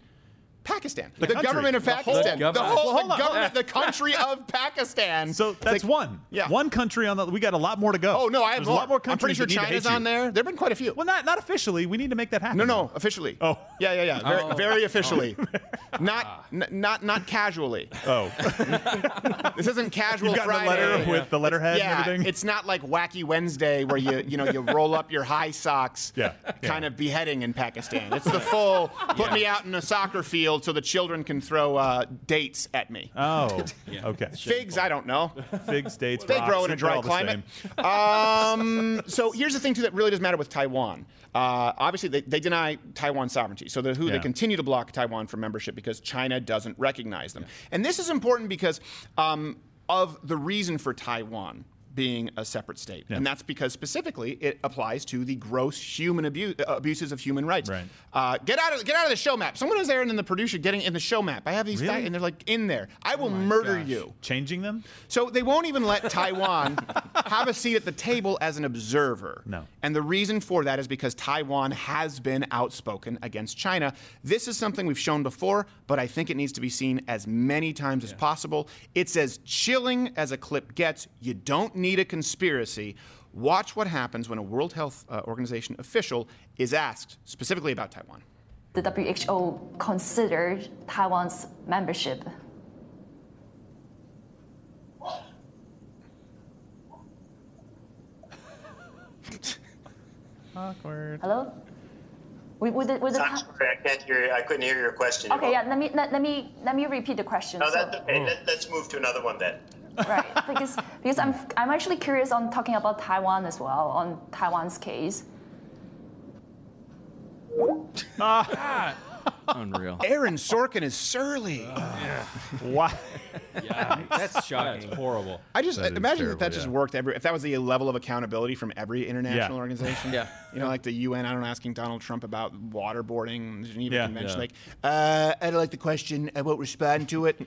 Pakistan, the,
country.
government of
The whole
Pakistan, the whole,
Well,
the government, the country of Pakistan.
So that's one.
Yeah.
One country on the. We got a lot more to go.
Oh no, I have more.
a lot more
I'm pretty
countries
sure
that need to
China's on there. There've been quite a few.
Well, not not officially. We need to make that happen.
No, no, officially.
Oh.
yeah, yeah, yeah. Very,
Oh.
very officially. Ah. not, n- not, not casually.
Oh,
This isn't casual
You've gotten the
Friday.
letter with the letterhead and
yeah,
everything?
it's not like Wacky Wednesday where you, you know, you roll up your high socks.
Yeah,
Kind of beheading in Pakistan. It's the full. Put me out in a soccer field so the children can throw uh, dates at me.
Oh, yeah. okay.
Figs, I don't know.
Figs, dates,
They
rocks,
grow in a dry climate. um, so here's the thing too that really doesn't matter with Taiwan. Uh, obviously, they, they deny Taiwan sovereignty. So the WHO
Yeah.
they continue to block Taiwan from membership because China doesn't recognize them. And this is important because um, of the reason for Taiwan being a separate state, and that's because specifically it applies to the gross human abuse, uh, abuses of human rights.
Right.
Uh, get out of get out of the show map. Someone was there and then the producer getting in the show map. I have these
Really?
facts, and they're like in there. I will murder
Gosh.
you.
Changing them?
So they won't even let Taiwan have a seat at the table as an observer.
No.
And the reason for that is because Taiwan has been outspoken against China. This is something we've shown before, but I think it needs to be seen as many times as possible. It's as chilling as a clip gets. You don't need a conspiracy. Watch what happens when a World Health uh, Organization official is asked specifically about Taiwan.
the WHO considered Taiwan's membership.
Awkward.
Hello? With, with the, with the
I'm sorry, I can't hear. I couldn't hear your question.
okay, yeah. Let me let, let me let me repeat the question.
No,
So-
that's okay. Let, let's move to another one then.
Right because because I'm I'm actually curious on talking about Taiwan as well on Taiwan's case. Ah.
Unreal.
Aaron Sorkin is surly.
Wow.
Yeah, that's shocking.
That's horrible.
I just
That is
imagine if that
terrible,
just worked every if that was the level of accountability from every international
Yeah.
organization.
Yeah.
You know, like the UN, I don't know, asking Donald Trump about waterboarding, the Geneva
Yeah.
Convention.
Yeah.
Like, uh, I don't like the question. Uh, I won't respond to it.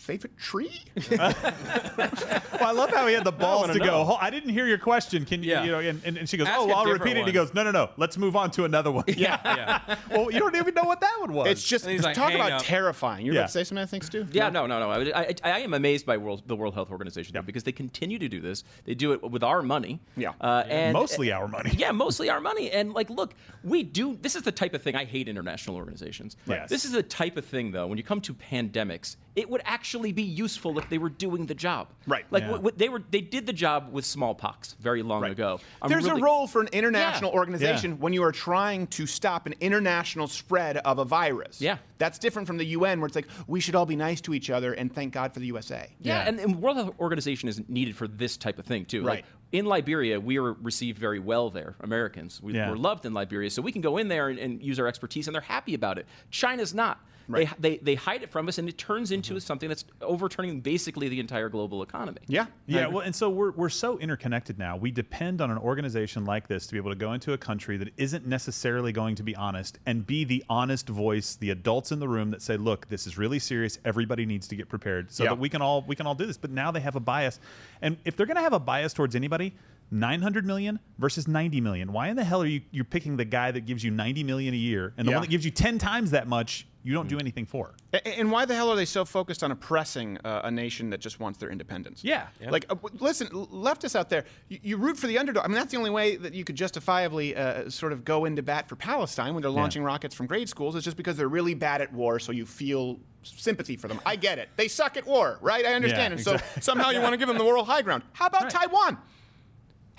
Favorite tree?
Well, I love how he had the balls
wanna
to go. I didn't hear your question. Can you?
Yeah.
You know, and, and, and she goes,
Ask
"Oh, well, I'll
different
repeat it." And he goes, "No, no, no. Let's move on to another one."
Yeah.
Yeah.
well, you don't even know what that one was.
It's just
And he's like,
talk about
up.
terrifying. You're
Yeah.
about to say something, I think, Stu?
Yeah, no, no, no. I, I, I am amazed by World, the World Health Organization though, because they continue to do this. They do it with our money.
Yeah.
Uh, and
mostly our money.
Yeah, mostly our money. And like, look, we do. This is the type of thing I hate international organizations.
Yes.
This is the type of thing, though, when you come to pandemics, it would actually be useful if they were doing the job.
Right.
Like
Yeah.
what, what they were, they did the job with smallpox very long ago. I'm
There's
really-
a role for an international
Yeah.
organization
Yeah.
when you are trying to stop an international spread of a virus.
Yeah.
That's different from the UN, where it's like, we should all be nice to each other and thank God for the USA.
Yeah,
Yeah.
and, and World Health Organization is needed for this type of thing too.
Right.
Like in Liberia, we were received very well there. Americans, we
Yeah.
were loved in Liberia, so we can go in there and, and use our expertise, and they're happy about it. China's not.
Right.
They, they, they hide it from us, and it turns into mm-hmm. something that's overturning basically the entire global economy.
Yeah.
Yeah, well, and so we're, we're so interconnected now. We depend on an organization like this to be able to go into a country that isn't necessarily going to be honest and be the honest voice, the adults in the room that say, "Look, this is really serious. Everybody needs to get prepared so
Yeah.
that we can all we can all do this." But now they have a bias, and if they're going to have a bias towards anybody. 900 million versus 90 million. Why in the hell are you you're picking the guy that gives you 90 million a year and the
Yeah.
one that gives you 10 times that much you don't do anything for?
A- And why the hell are they so focused on oppressing uh, a nation that just wants their independence?
Yeah.
Like, uh, listen, leftists out there, you, you root for the underdog. I mean, that's the only way that you could justifiably uh, sort of go into bat for Palestine when they're launching rockets from grade schools. Is just because they're really bad at war, so you feel sympathy for them. I get it. They suck at war, right? I understand.
Yeah,
and so somehow you want to give them the moral high ground. How about Taiwan?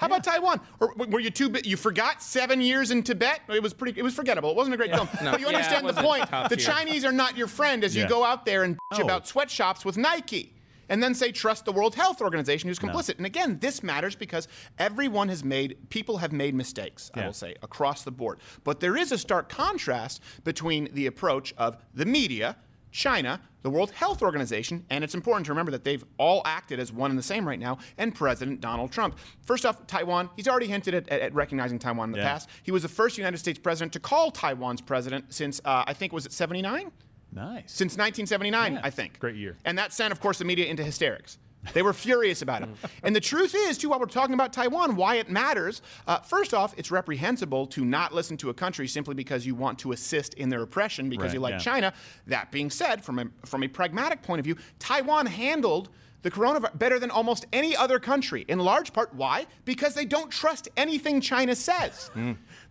How about Taiwan? Or were you too? You forgot seven years in Tibet. It was pretty. It was forgettable. It wasn't a great film.
No.
But you
Yeah,
understand the point. The. Chinese are not your friend as you go out there and bitch
No.
about sweatshops with Nike. and then say trust the World Health Organization who's complicit. And again, this matters because everyone has made, people have made mistakes, I will say, across the board. But there is a stark contrast between the approach of the media, China, the World Health Organization, and it's important to remember that they've all acted as one and the same right now, and President Donald Trump. First off, Taiwan, he's already hinted at, at, at recognizing Taiwan in the
Yeah.
past. He was the first United States president to call Taiwan's president since, uh, I think, was it 79?
Nice.
Since 1979, I think.
Great year.
And that sent, of course, the media into hysterics. They were furious about it. And the truth is, too, while we're talking about Taiwan, why it matters, uh, first off, it's reprehensible to not listen to a country simply because you want to assist in their oppression because
Right,
you like
yeah.
China. That being said, from a, from a pragmatic point of view, Taiwan handled the coronavirus better than almost any other country, in large part. Why? Because they don't trust anything China says.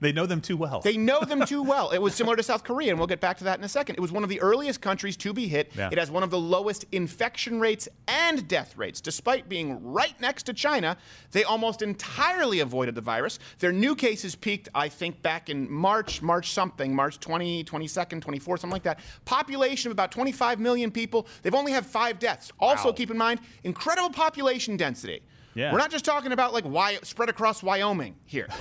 They know them too well.
They know them too well. It was similar to South Korea, and we'll get back to that in a second. It was one of the earliest countries to be hit.
Yeah.
It has one of the lowest infection rates and death rates. Despite being right next to China, they almost entirely avoided the virus. Their new cases peaked, I think, back in March, March something, March 20, 22nd, 24th, something like that. Population of about 25 million people. They've only had five deaths. Also, keep in mind, incredible population density.
Yeah.
We're not just talking about like why spread across Wyoming here.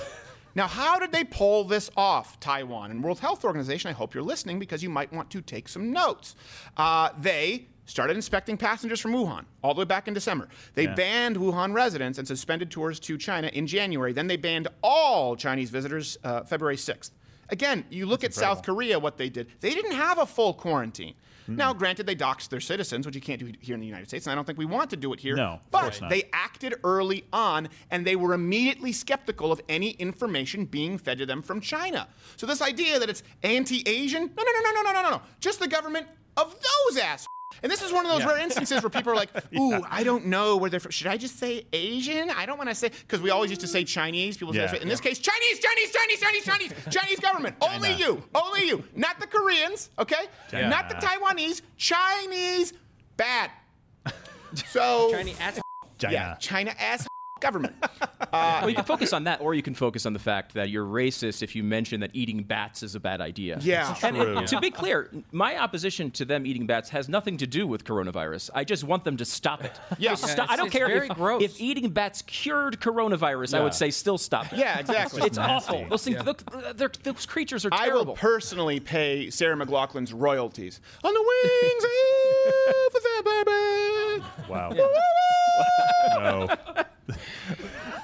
Now, how did they pull this off, Taiwan? And World Health Organization, I hope you're listening because you might want to take some notes. Uh, they started inspecting passengers from Wuhan all the way back in December. They
Yeah.
banned Wuhan residents and suspended tours to China in January. Then they banned all Chinese visitors uh, February 6th. Again, you look at South Korea, what they did. They didn't have a full quarantine. Now, granted, they doxed their citizens, which you can't do here in the United States, and I don't think we want to do it here.
No,
but they acted early on, and they were immediately skeptical of any information being fed to them from China. So this idea that it's anti-Asian, no, no, no, no, no, no, no, no, just the government of those ass. And this is one of those
Yeah.
rare instances where people are like, "Ooh, I don't know where they're from. Should I just say Asian? I don't want to say because we always used to say Chinese. People say
Yeah.
this way. in this case, Chinese, Chinese, Chinese, Chinese, Chinese, Chinese government. Only you, only you, not the Koreans, okay?
China.
Not the Taiwanese. Chinese, bad. So
Chinese ass.
China.
yeah, China ass government.
well, you can uh, focus on that, or you can focus on the fact that you're racist if you mention that eating bats is a bad idea.
Yeah.
And it-
True.
to be clear, my opposition to them eating bats has nothing to do with coronavirus. I just want them to stop it.
Yeah.
Just
Yeah,
stop. I don't care
very
if,
gross.
if eating bats cured coronavirus. I would say still stop it.
Yeah, exactly.
It's
nasty.
awful. Those things, look, they're- those creatures are
I will personally pay Sarah McLachlan's royalties on the wings of the baby.
Wow. no.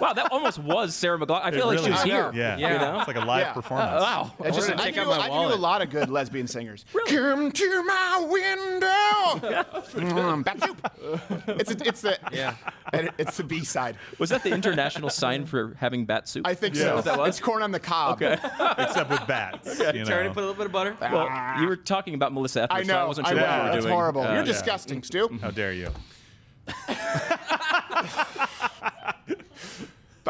Wow, that almost was Sarah McLachlan. I
It
feel like she was here.
Yeah.
You know?
It's like a live
Yeah.
performance.
Wow.
I, just, I, knew, I knew a lot of good lesbian singers. Come to my window. Mm, bat soup. It's a, it's the
Yeah.
it's the B side.
Was that the international sign for having bat soup?
I think
Yeah.
so.
That was?
It's corn on the cob.
Okay.
Except with bats. You
Turn
know.
and put a little bit of butter.
Well, you were talking about Melissa Etheridge,
I
so I wasn't
I know.
what you were
That's
doing.
horrible.
Uh,
You're
yeah.
disgusting, Stu.
How dare you?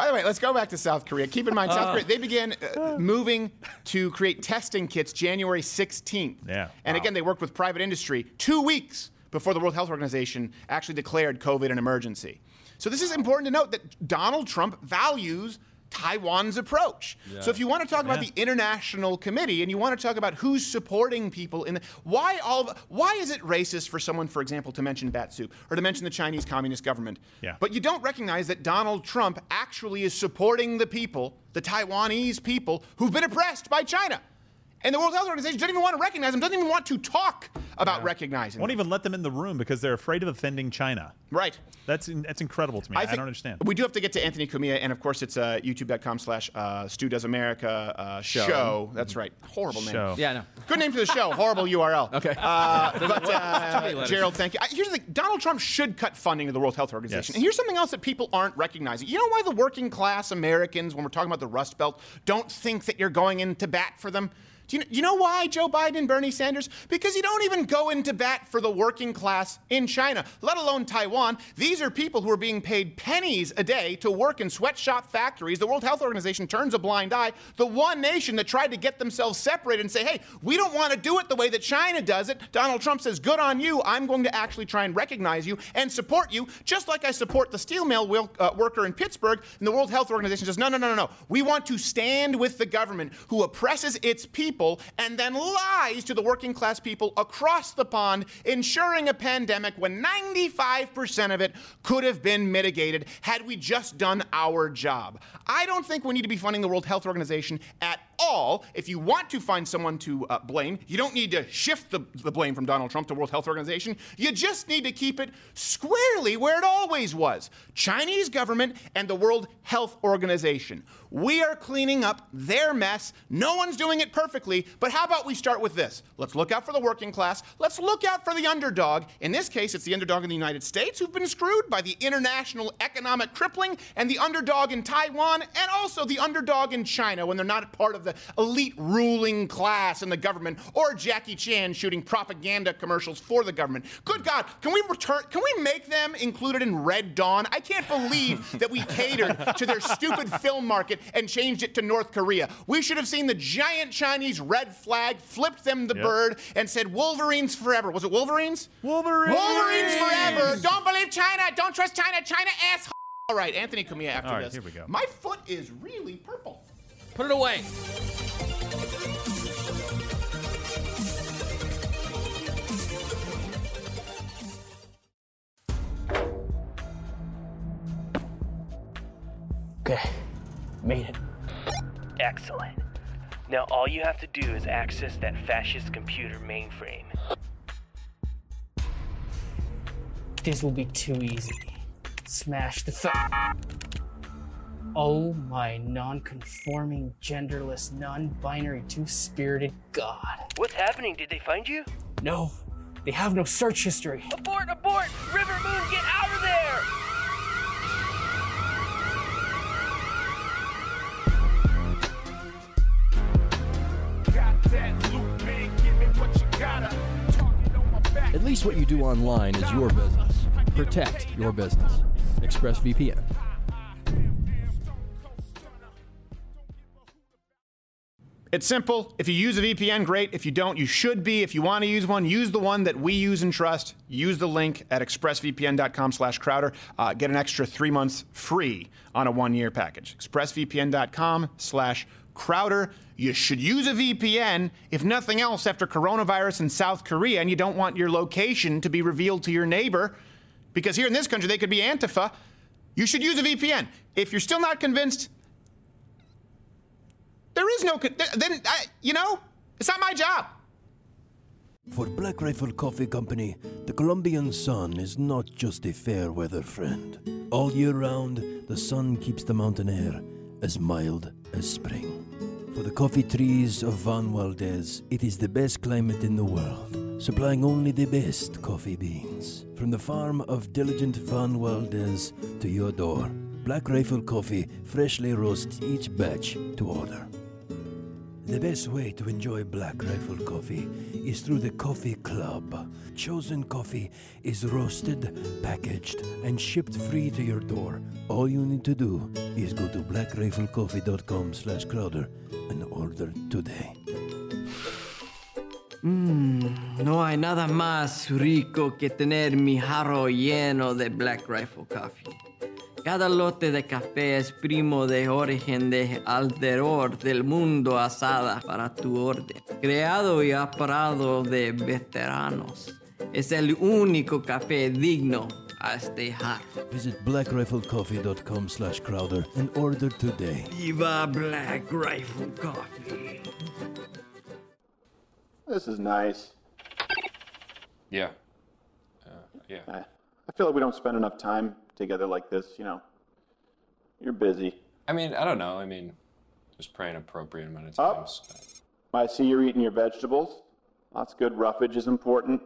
By the way, let's go back to South Korea. Keep in mind,
Uh.
South Korea, they began uh, moving to create testing kits January 16th.
Yeah.
And
Wow.
again, they worked with private industry two weeks before the World Health Organization actually declared COVID an emergency. So this is important to note that Donald Trump values Taiwan's approach. So if you want to talk about
Yeah.
the international committee and you want to talk about who's supporting people in the, why all of, why is it racist for someone for example to mention bat soup or to mention the Chinese communist government
Yeah.
but you don't recognize that Donald Trump actually is supporting the people the Taiwanese people who've been oppressed by China and the World Health Organization doesn't even want to recognize them doesn't even want to talk about recognizing them.
Won't
them.
even let them in the room because they're afraid of offending China.
right
That's that's incredible to me. I,
think-
don't understand.
We do have to get to Anthony Cumia, and of course, it's uh, youtube.com slash uh, Stu Does America uh, show.
Show.
That's right. Horrible name.
Show.
Yeah, no.
Good name for the show. Horrible URL.
Okay.
Uh, but
Too
uh. Gerald, thank you. I- Here's the thing: Donald Trump should cut funding to the World Health Organization.
Yes.
And here's something else that people aren't recognizing. You know why the working class Americans, when we're talking about the Rust Belt, don't think that you're going in to bat for them? Do you, you know why, Joe Biden Bernie Sanders? Because you don't even go into bat for the working class in China, let alone Taiwan. These are people who are being paid pennies a day to work in sweatshop factories. The World Health Organization turns a blind eye. The one nation that tried to get themselves separated and say, hey, we don't want to do it the way that China does it. Donald Trump says, good on you. I'm going to actually try and recognize you and support you, just like I support the steel mill uh, worker in Pittsburgh. And the World Health Organization says, no, no, no, no, no. We want to stand with the government who oppresses its people people and then lies to the working class people across the pond, ensuring a pandemic when 95% of it could have been mitigated had we just done our job. I don't think we need to be funding the World Health Organization at all. If you want to find someone to uh, blame, you don't need to shift the, the blame from Donald Trump to World Health Organization. You just need to keep it squarely where it always was Chinese government and the World Health Organization. We are cleaning up their mess. No one's doing it perfectly, but how about we start with this? Let's look out for the working class. Let's look out for the underdog. In this case, it's the underdog in the United States who've been screwed by the international economic crippling, and the underdog in Taiwan, and also the underdog in China when they're not part of the elite ruling class in the government, or Jackie Chan shooting propaganda commercials for the government. Good God, can we return? Can we make them included in Red Dawn? I can't believe that we catered to their stupid film market and changed it to North Korea. We should have seen the giant Chinese red flag, flipped them the
Yep.
bird, and said Wolverines forever. Was it Wolverines?
Wolverines!
Wolverines forever! Don't believe China! Don't trust China! China ass. All right, Anthony Cumia after
All right,
this.
here we go.
My foot is really purple.
Put it away.
Okay, made it. Excellent. Now all you have to do is access that fascist computer mainframe.
This will be too easy. Smash the fa- Oh my non-conforming, genderless, non-binary, two-spirited god.
What's happening? Did they find you?
No, they have no search history.
Abort! Abort! River Moon, get out of there!
At least what you do online is your business. Protect your business. ExpressVPN.
It's simple. If you use a VPN, great. If you don't, you should be. If you want to use one, use the one that we use and trust. Use the link at expressvpn.com slash Crowder. Uh, get an extra three months free on a one-year package. expressvpn.com slash Crowder. You should use a VPN, if nothing else, after coronavirus in South Korea, and you don't want your location to be revealed to your neighbor, because here in this country they could be Antifa. You should use a VPN. If you're still not convinced, there is no. Then I, you know, it's not my job.
For Black Rifle Coffee Company, the Colombian sun is not just a fair weather friend. All year round, the sun keeps the mountain air as mild as spring. For the coffee trees of Juan Valdez, it is the best climate in the world, supplying only the best coffee beans. From the farm of diligent Juan Valdez to your door, Black Rifle Coffee freshly roasts each batch to order. The best way to enjoy Black Rifle coffee is through the Coffee Club. Chosen coffee is roasted, packaged, and shipped free to your door. All you need to do is go to blackriflecoffee.com slash Crowder and order today.
Mmm, no hay nada más rico que tener mi jarro lleno de Black Rifle Coffee. Cada lote de café es primo de origen de alrededor del mundo asada para tu orden. Creado y operado de veteranos. Es el único café digno a este jarro.
Visit blackriflecoffee.com slash Crowder and order today.
Viva Black Rifle Coffee.
This is nice.
Yeah. Uh, yeah.
I, I feel like we don't spend enough time together like this, you know. You're busy.
I mean, I don't know. I mean, just praying appropriate amount of times.
Oh, I see you're eating your vegetables. That's good. Roughage is important.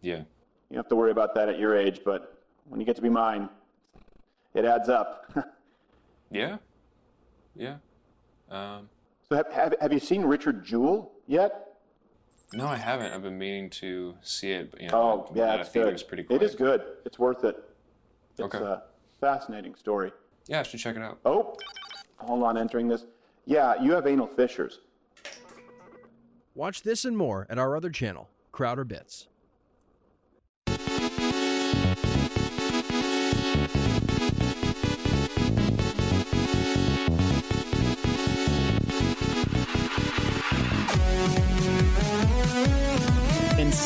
Yeah.
You don't have to worry about that at your age, but when you get to be mine, it adds up.
Yeah. Yeah. Um,
so have, have, have you seen Richard Jewell yet?
no, I haven't. I've been meaning to see it, but you know,
Oh, yeah, it's good.
pretty
It is good. It's worth it. It's
Okay.
a fascinating story.
Yeah, I should check it out.
Oh, hold on, entering this. Yeah, you have anal fissures.
Watch this and more at our other channel, Crowder Bits.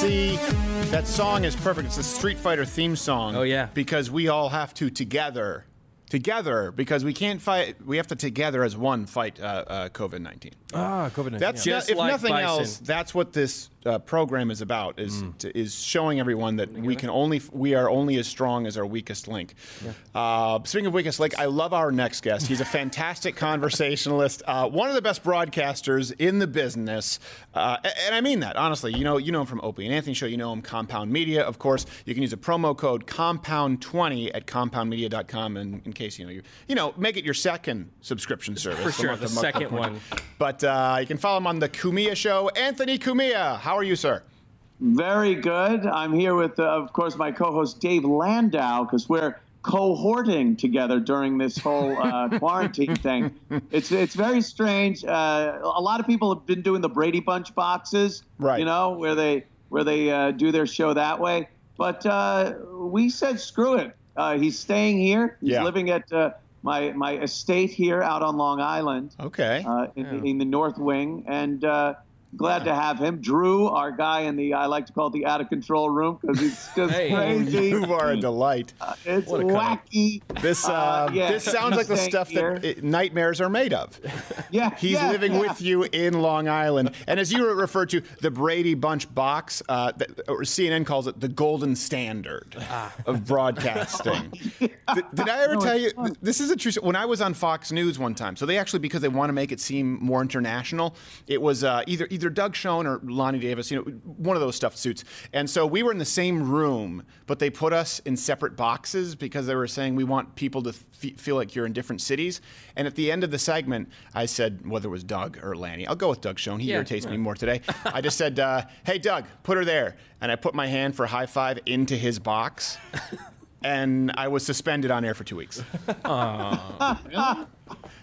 That song is perfect. It's a Street Fighter theme song.
Oh, yeah.
Because we all have to together, together, because we can't fight. We have to together as one fight uh, uh, COVID nineteen.
Ah, COVID 19.
That's
yeah.
not-
Just
if
like
nothing
Bison.
else. That's what this uh, program is about. Is
Mm.
to, is showing everyone that we can only we are only as strong as our weakest link. Uh, speaking of weakest link, I love our next guest. He's a fantastic conversationalist, uh, one of the best broadcasters in the business, uh, and I mean that honestly. You know, you know him from Opie and Anthony Show. You know him Compound Media, of course. You can use a promo code Compound20 at CompoundMedia.com, and in case you know you you know make it your second subscription service
For sure, the
Club
second one.
But uh, you can follow him on the Cumia Show. Anthony Cumia, how are you, sir?
Very good. I'm here with, uh, of course, my co-host Dave Landau because we're cohorting together during this whole uh, quarantine thing. It's it's very strange. Uh, a lot of people have been doing the Brady Bunch boxes,
right?
You know, where they where they uh, do their show that way. But uh, we said, screw it. Uh, he's staying here. He's
Yeah.
living at uh, my my estate here out on Long Island.
Okay.
Uh, in, in the North Wing, and uh, glad to have him. Drew, our guy in the I like to call it the out of control room because it's just crazy.
You are a delight.
it's wacky.
This uh,
Uh, yeah,
this sounds like the stuff
staying
that uh, nightmares are made of.
Yeah,
He's
yeah,
living
yeah.
with you in Long Island, and as you referred to, the Brady Bunch box, uh, that, or CNN calls it the golden standard
Ah.
of broadcasting. did, did I ever
No,
tell you?
fun.
This is a true. When I was on Fox News one time, so they actually because they want to make it seem more international, it was uh, either either Doug Schoen or Lanny Davis, you know, one of those stuffed suits. And so we were in the same room, but they put us in separate boxes because they were saying we want people to f- feel like you're in different cities. And at the end of the segment, I said whether it was Doug or Lanny, I'll go with Doug Schoen. He
Yeah,
irritates me more today. I just said, uh, "Hey Doug, put her there," and I put my hand for high five into his box. And I was suspended on air for two weeks.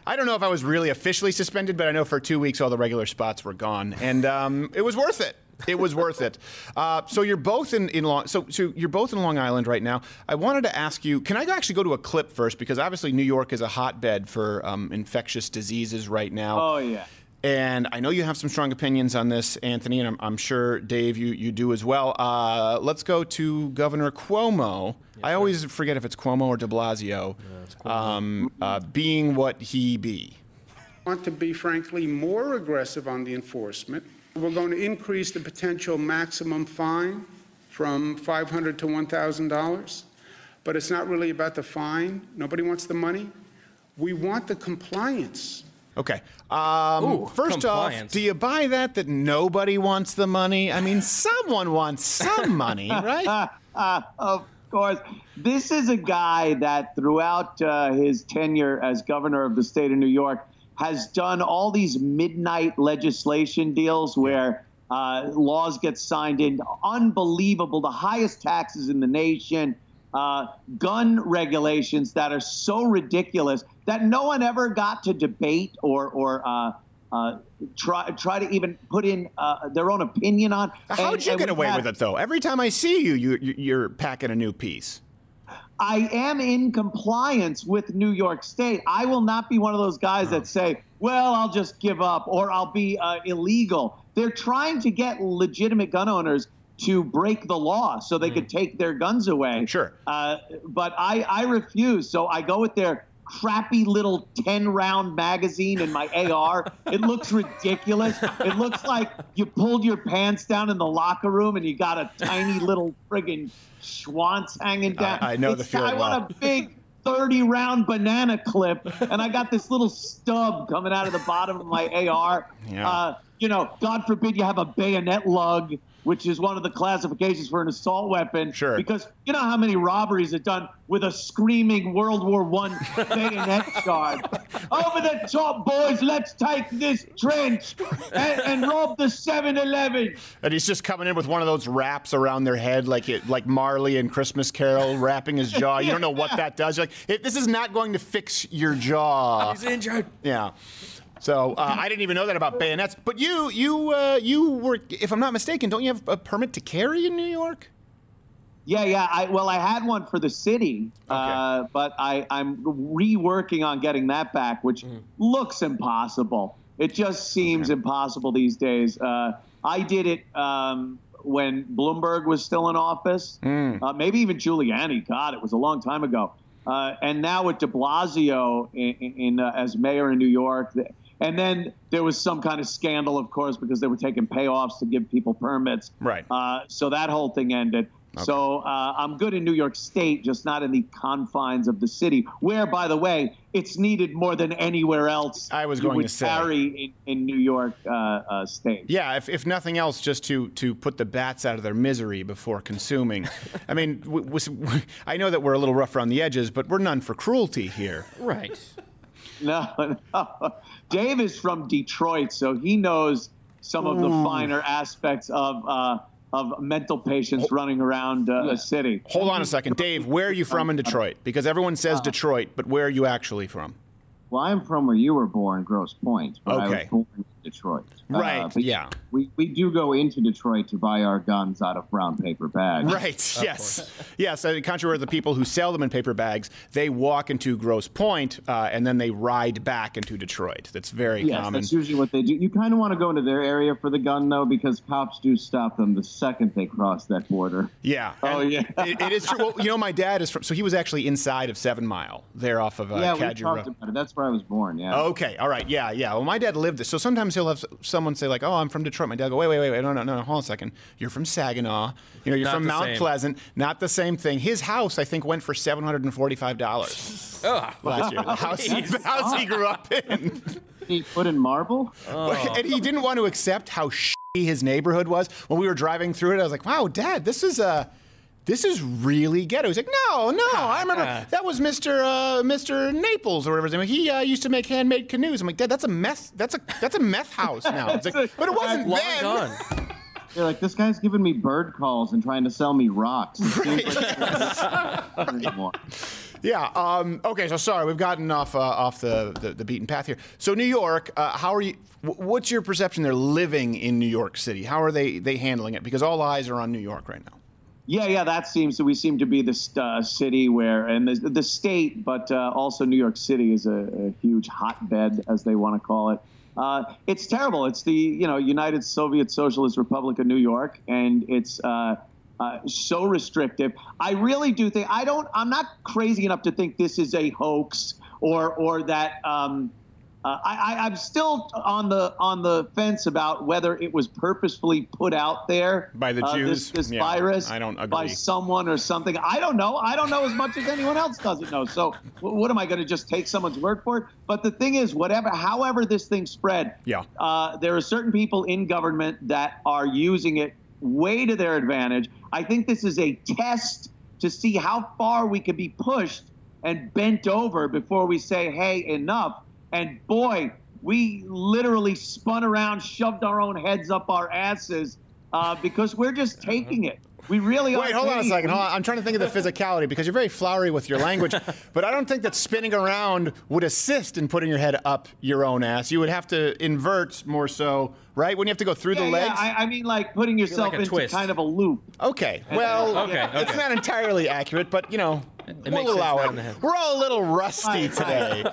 I don't know if I was really officially suspended, but I know for two weeks all the regular spots were gone, and um, it was worth it. It was worth it. Uh, so you're both in, in Long. So, so you're both in Long Island right now. I wanted to ask you. Can I actually go to a clip first because obviously New York is a hotbed for um, infectious diseases right now.
Oh yeah.
And I know you have some strong opinions on this, Anthony, and I'm, I'm sure Dave, you, you do as well. Uh, let's go to Governor Cuomo. I always forget if it's Cuomo or De Blasio. Um, uh, being what he be.
I want to be, frankly, more aggressive on the enforcement. We're going to increase the potential maximum fine from 500 to $1,000. But it's not really about the fine. Nobody wants the money. We want the compliance.
Okay. Um,
Ooh,
first off, do you buy that that nobody wants the money? I mean, someone wants some money, right?
of course. This is a guy that throughout uh, his tenure as governor of the state of New York has done all these midnight legislation deals where uh, laws get signed in. Unbelievable. The highest taxes in the nation. Uh, gun regulations that are so ridiculous that no one ever got to debate or, or uh, uh, try try to even put in uh, their own opinion on.
How'd
And-
you
and
get away
had-
with it, though? Every time I see you, you you- you're packing a new piece.
I am in compliance with New York State. I will not be one of those guys that say, well, I'll just give up or I'll be uh, illegal. They're trying to get legitimate gun owners to break the law so they could take their guns away.
Sure.
Uh, but I, I refuse. So I go with their crappy little 10 round magazine in my AR. It looks ridiculous. It looks like you pulled your pants down in the locker room and you got a tiny little friggin' schwanz hanging down.
I- I know the
It's-
feeling
I want
well.
a big 30 round banana clip and I got this little stub coming out of the bottom of my AR.
Yeah.
Uh, you know, God forbid you have a bayonet lug, which is one of the classifications for an assault weapon.
Sure.
Because you know how many robberies are done with a screaming World War One bayonet charge. Over the top, boys, let's take this trench and, and rob the 7-Eleven.
And he's just coming in with one of those wraps around their head, like it, like Marley and Christmas Carol, wrapping his jaw. You don't know what that does. You're like, "If this is not going to fix your jaw.
He's injured.
Yeah. So uh, I didn't even know that about bayonets. But you, you, uh, you were, if I'm not mistaken, don't you have a permit to carry in New York?
Yeah, yeah. I, well, I had one for the city, uh, but I, I'm reworking on getting that back, which looks impossible. It just seems impossible these days. Uh, I did it um, when Bloomberg was still in office, uh, maybe even Giuliani. God, it was a long time ago. Uh, and now with De Blasio in, in uh, as mayor in New York, and then there was some kind of scandal, of course, because they were taking payoffs to give people permits.
Right.
Uh, so that whole thing ended. So uh, I'm good in New York State, just not in the confines of the city, where, by the way, it's needed more than anywhere else.
I was going to say.
carry in, in New York uh, uh, State.
Yeah, if, if nothing else, just to, to put the bats out of their misery before consuming. I mean, I know that we're a little rough around the edges, but we're none for cruelty here.
Right.
No, no. Dave is from Detroit, so he knows some of the
Ooh.
finer aspects of uh, of mental patients running around uh, a city.
Hold on a second. Dave, where are you from in Detroit? Because everyone says Detroit, but where are you actually from?
Well, I'm from where you were born, Grosse Pointe, but I was
Okay.
born Detroit. Uh,
Right,
but
yeah.
We, we do go into Detroit to buy our guns out of brown paper bags.
Right. yes. Yes. Uh, contrary to the people who sell them in paper bags, they walk into Grosse Pointe uh, and then they ride back into Detroit. That's very
Yes,
common.
that's usually what they do. You kind of want to go into their area for the gun, though, because cops do stop them the second they cross that border.
Yeah.
Oh,
and
yeah.
it, it is true. Well, you know, my dad is from, so he was actually inside of Seven Mile, there off of uh,
yeah, we talked
Road.
about it. That's where I was born. Yeah.
Okay, all right, yeah, yeah. Well, my dad lived this, so sometimes he'll have someone say like, "Oh, I'm from Detroit." My dad will go, "Wait, wait, wait, wait, no, no, no, no, hold on a second. You're from Saginaw. You know, you're
Not
from
the
Mount
same.
Pleasant. Not the same thing." His house, I think, went for seven hundred and forty-five dollars last year. The house, the house he grew up in.
He put in marble.
and he didn't want to accept how shitty his neighborhood was. When we were driving through it, I was like, "Wow, Dad, this is Uh, this is really ghetto. He's like, no, no. I remember that was Mr. Uh, Mr. Naples or whatever his name. was. He uh, used to make handmade canoes. I'm like, Dad, that's a meth. That's a that's a meth house now. It's like, but it wasn't
Long
then.
gone. You're like, this guy's giving me bird calls and trying to sell me rocks. It seems like.
Yeah. Um, okay. So sorry, we've gotten off uh, off the, the the beaten path here. So New York, uh, how are you? wh- What's your perception? They're living in New York City. How are they they handling it? Because all eyes are on New York right now.
Yeah, yeah, that seems we seem to be the uh, city where, and the, the state, but uh, also New York City is a, a huge hotbed, as they want to call it. Uh, it's terrible. It's the you know United Soviet Socialist Republic of New York, and it's uh, uh, so restrictive. I really do think I don't. I'm not crazy enough to think this is a hoax or or that. Um, uh, I, I, I'm still on the on the fence about whether it was purposefully put out there
By the
uh,
Jews?
This, this
Yeah,
virus
I don't agree.
by someone or something. I don't know. I don't know as much as anyone else doesn't know. So wh- what am I going to just take someone's word for it? But the thing is, whatever, however this thing spread,
Yeah.
uh, there are certain people in government that are using it way to their advantage. I think this is a test to see how far we can be pushed and bent over before we say, hey, enough. And boy, we literally spun around, shoved our own heads up our asses uh, because we're just taking it. We really are.
Wait, hold on a second. Hold on. I'm trying to think of the physicality because you're very flowery with your language, but I don't think that spinning around would assist in putting your head up your own ass. You would have to invert more so, right? Wouldn't you have to go through
Yeah,
the
yeah,
legs?
I, I mean, like putting yourself
a
into
twist.
kind of a loop.
Okay. Well,
Okay,
it's not entirely accurate, but you know,
makes
we'll
sense
allow
now
it.
in the head.
We're all a little rusty
Right,
today.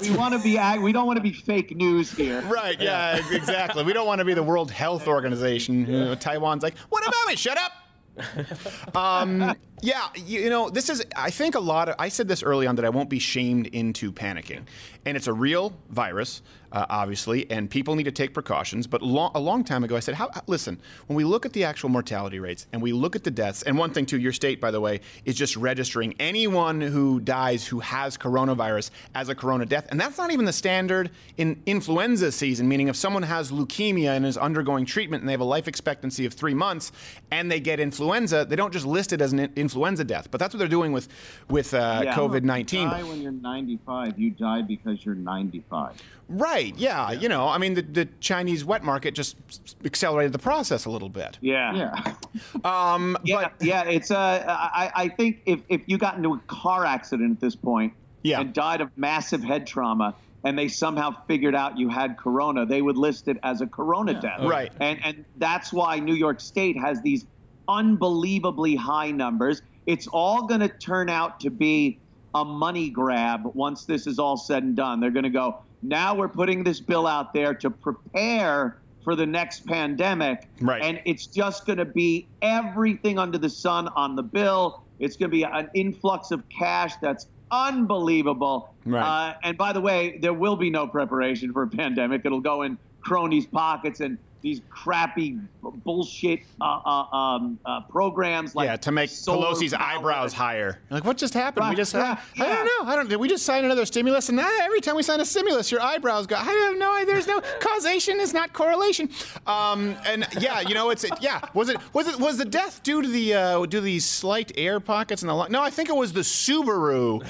we want to be. We don't want to be fake news here.
Right, yeah, exactly. We don't want to be the World Health Organization. You know, Taiwan's like, what about me? Shut up. um, yeah, you, you know, this is, I think a lot of, I said this early on that I won't be shamed into panicking. And it's a real virus, uh, obviously, and people need to take precautions. But lo- a long time ago, I said, how, listen, when we look at the actual mortality rates and we look at the deaths, and one thing too, your state, by the way, is just registering anyone who dies who has coronavirus as a corona death. And that's not even the standard in influenza season, meaning if someone has leukemia and is undergoing treatment and they have a life expectancy of three months and they get influenza, they don't just list it as an in- influenza death. But that's what they're doing with, with uh,
Yeah.
COVID
You
19.
die when you're 95. You die because you're 95.
Right, yeah, You know, I mean, the, the Chinese wet market just accelerated the process a little bit.
Yeah.
Yeah.
Um,
yeah, yeah. It's uh, I, I think if, if you got into a car accident at this point
Yeah.
and died of massive head trauma, and they somehow figured out you had corona, they would list it as a corona death.
Right.
And and that's why New York State has these unbelievably high numbers. It's all going to turn out to be a money grab once this is all said and done. They're going to go, now we're putting this bill out there to prepare for the next pandemic.
Right.
And it's just going to be everything under the sun on the bill. It's going to be an influx of cash that's unbelievable.
Right.
Uh, and by the way, there will be no preparation for a pandemic. It'll go in cronies' pockets and these crappy bullshit uh, uh, um, uh, programs like
yeah, to make Pelosi's
power.
eyebrows higher. Like, what just happened? we just,
yeah,
I don't know. I don't. Did we just sign another stimulus? And ah, every time we sign a stimulus, your eyebrows go. I have no. idea. There's no causation. is not correlation. Um, and yeah, you know, it's it, yeah. Was it was it was the death due to the uh, due to these slight air pockets in the? No, I think it was the Subaru.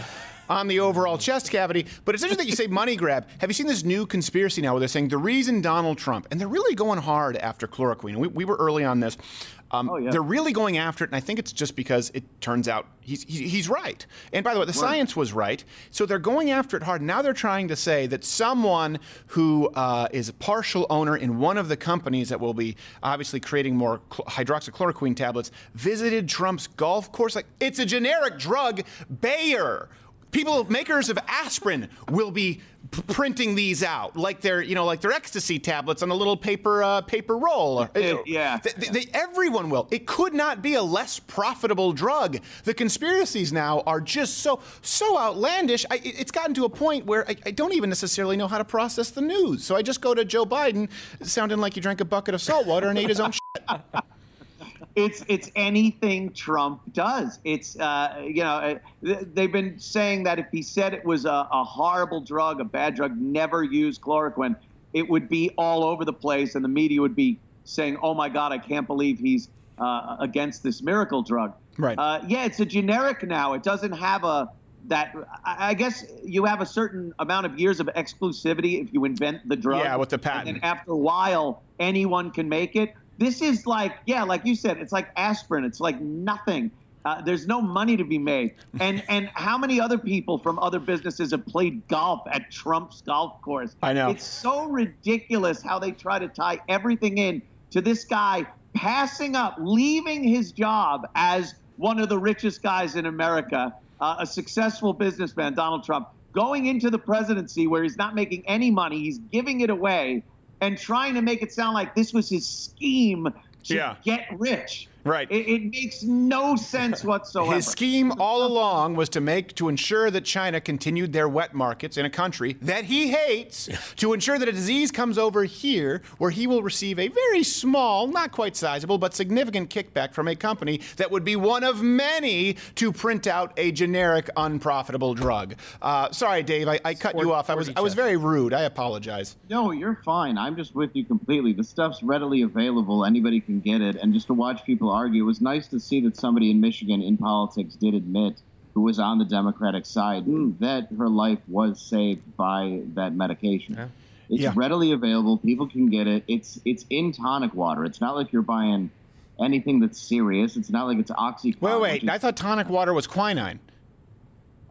On the overall chest cavity, but it's interesting that you say money grab. Have you seen this new conspiracy now where they're saying the reason Donald Trump, and they're really going hard after chloroquine. We, we were early on this. Um,
Oh, yeah.
They're really going after it, and I think it's just because it turns out he's he's right. And by the way, the science was right, so they're going after it hard. Now they're trying to say that someone who uh, is a partial owner in one of the companies that will be obviously creating more hydroxychloroquine tablets visited Trump's golf course. Like it's a generic drug, Bayer. People makers of aspirin will be p- printing these out like they're you know like their ecstasy tablets on a little paper uh, paper roll.
yeah.
Th- th- they- everyone will. It could not be a less profitable drug. The conspiracies now are just so so outlandish. I, it's gotten to a point where I, I don't even necessarily know how to process the news. So I just go to Joe Biden, sounding like he drank a bucket of salt water and ate his own. shit.
It's it's anything Trump does. It's uh, you know uh, they've been saying that if he said it was a, a horrible drug, a bad drug, never use chloroquine, it would be all over the place, and the media would be saying, "Oh my God, I can't believe he's uh, against this miracle drug."
Right.
Uh, yeah, it's a generic now. It doesn't have a that. I guess you have a certain amount of years of exclusivity if you invent the drug.
Yeah, with the
And
patent.
then after a while, anyone can make it. This is like, yeah, like you said, it's like aspirin. It's like nothing. Uh, there's no money to be made. And and how many other people from other businesses have played golf at Trump's golf course?
I know.
It's so ridiculous how they try to tie everything in to this guy passing up, leaving his job as one of the richest guys in America, uh, a successful businessman, Donald Trump, going into the presidency where he's not making any money, he's giving it away, and trying to make it sound like this was his scheme to
Yeah.
get rich.
Right.
It, it makes no sense whatsoever.
His scheme all along was to make to ensure that China continued their wet markets in a country that he hates, to ensure that a disease comes over here where he will receive a very small, not quite sizable, but significant kickback from a company that would be one of many to print out a generic, unprofitable drug. Uh, sorry, Dave, I, I cut you off. I was I was very rude. I apologize.
No, you're fine. I'm just with you completely. The stuff's readily available. Anybody can get it. And just to watch people argue, it was nice to see that somebody in Michigan in politics did admit, who was on the Democratic side, hmm. that her life was saved by that medication. It's
Yeah.
readily available. People can get it. It's it's in tonic water. It's not like you're buying anything that's serious. It's not like it's OxyContin.
Wait,
which
wait.
is-
I thought tonic water was quinine.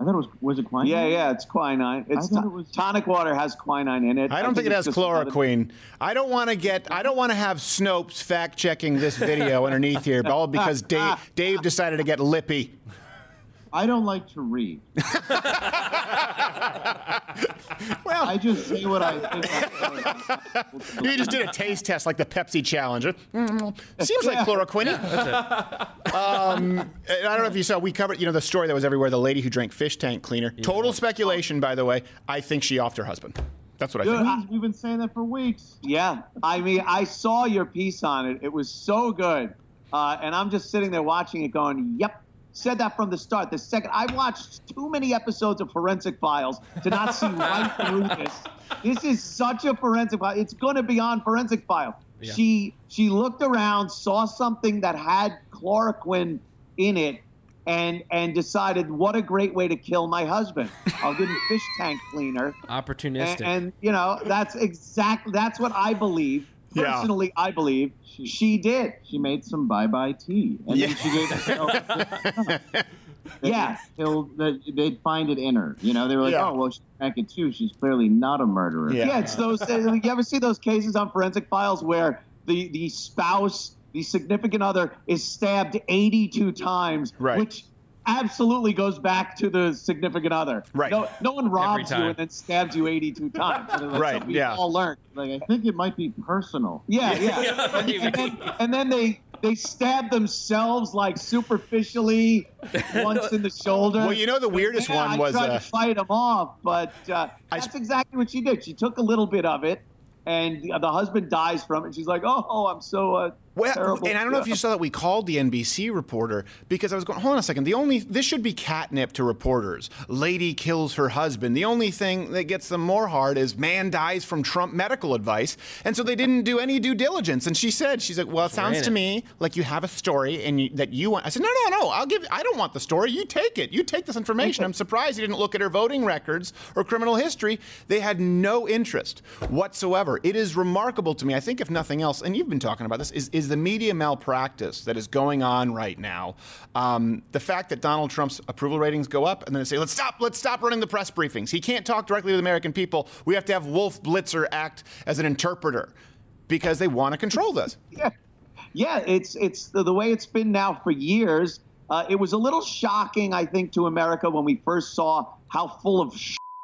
I thought it was was it quinine?
Yeah, yeah, it's quinine. It's
thought
to-
it was-
tonic water has quinine in it.
I don't think, it has
it's another-
chloroquine. I don't want to get. I don't want to have Snopes fact checking this video underneath here, all because ah, Dave, ah. Dave decided to get lippy.
I don't like to read.
well,
I just say what I think.
You just did a taste test like the Pepsi challenge. Mm, Seems like
Yeah.
chloroquine. um, I don't know if you saw. We covered, you know, the story that was everywhere. The lady who drank fish tank cleaner. Total speculation, by the way. I think she offed her husband. That's what I
Dude,
think.
I-
We've been saying that for weeks.
Yeah, I mean, I saw your piece on it. It was so good, uh, and I'm just sitting there watching it, going, "Yep." Said that from the start. The second I watched too many episodes of Forensic Files to not see right through this. This is such a forensic file. It's going to be on Forensic File.
Yeah.
She she looked around, saw something that had chloroquine in it, and and decided, what a great way to kill my husband. I'll give him fish tank cleaner.
Opportunistic.
And, and you know, that's exactly that's what I believe.
Yeah.
Personally, I believe she did.
She made some bye bye tea, and then she gave herself.
Yeah.
Till the, they'd find it in her. You know, they were like,
Yeah.
oh, well, she drank it too. She's clearly not a murderer.
Yeah, it's those. uh, you ever see those cases on forensic files where the the spouse, the significant other, is stabbed 82 times,
Right.
which absolutely goes back to the significant other.
Right.
No, no one robs you and then stabs you 82 times. Like,
Right,
something we
yeah.
All learned.
Like I think it might be personal.
Yeah, yeah. and, and then, and then they they stab themselves like superficially once in the shoulder.
Well, you know the weirdest
Yeah,
one
I
was,
tried
uh,
to fight them off, but uh, that's exactly what she did. She took a little bit of it, and the, the husband dies from it. She's like, "Oh, oh I'm so uh,
Well,
terrible."
and I don't know if you saw that we called the NBC reporter because I was going, hold on a second. The only this should be catnip to reporters. Lady kills her husband. The only thing that gets them more hard is man dies from Trump medical advice, and so they didn't do any due diligence. And she said, she's like, well, it sounds to me like you have a story and you, that you want. I said, no, no, no. I'll give. I don't want the story. You take it. You take this information. I'm surprised you didn't look at her voting records or criminal history. They had no interest whatsoever. It is remarkable to me. I think, if nothing else, and you've been talking about this, is, is the media malpractice that is going on right now. Um, the fact that Donald Trump's approval ratings go up, and then they say, "Let's stop. Let's stop running the press briefings. He can't talk directly to the American people. We have to have Wolf Blitzer act as an interpreter." Because they want to control this.
yeah, yeah. It's it's the, the way it's been now for years. Uh, it was a little shocking, I think, to America when we first saw how full of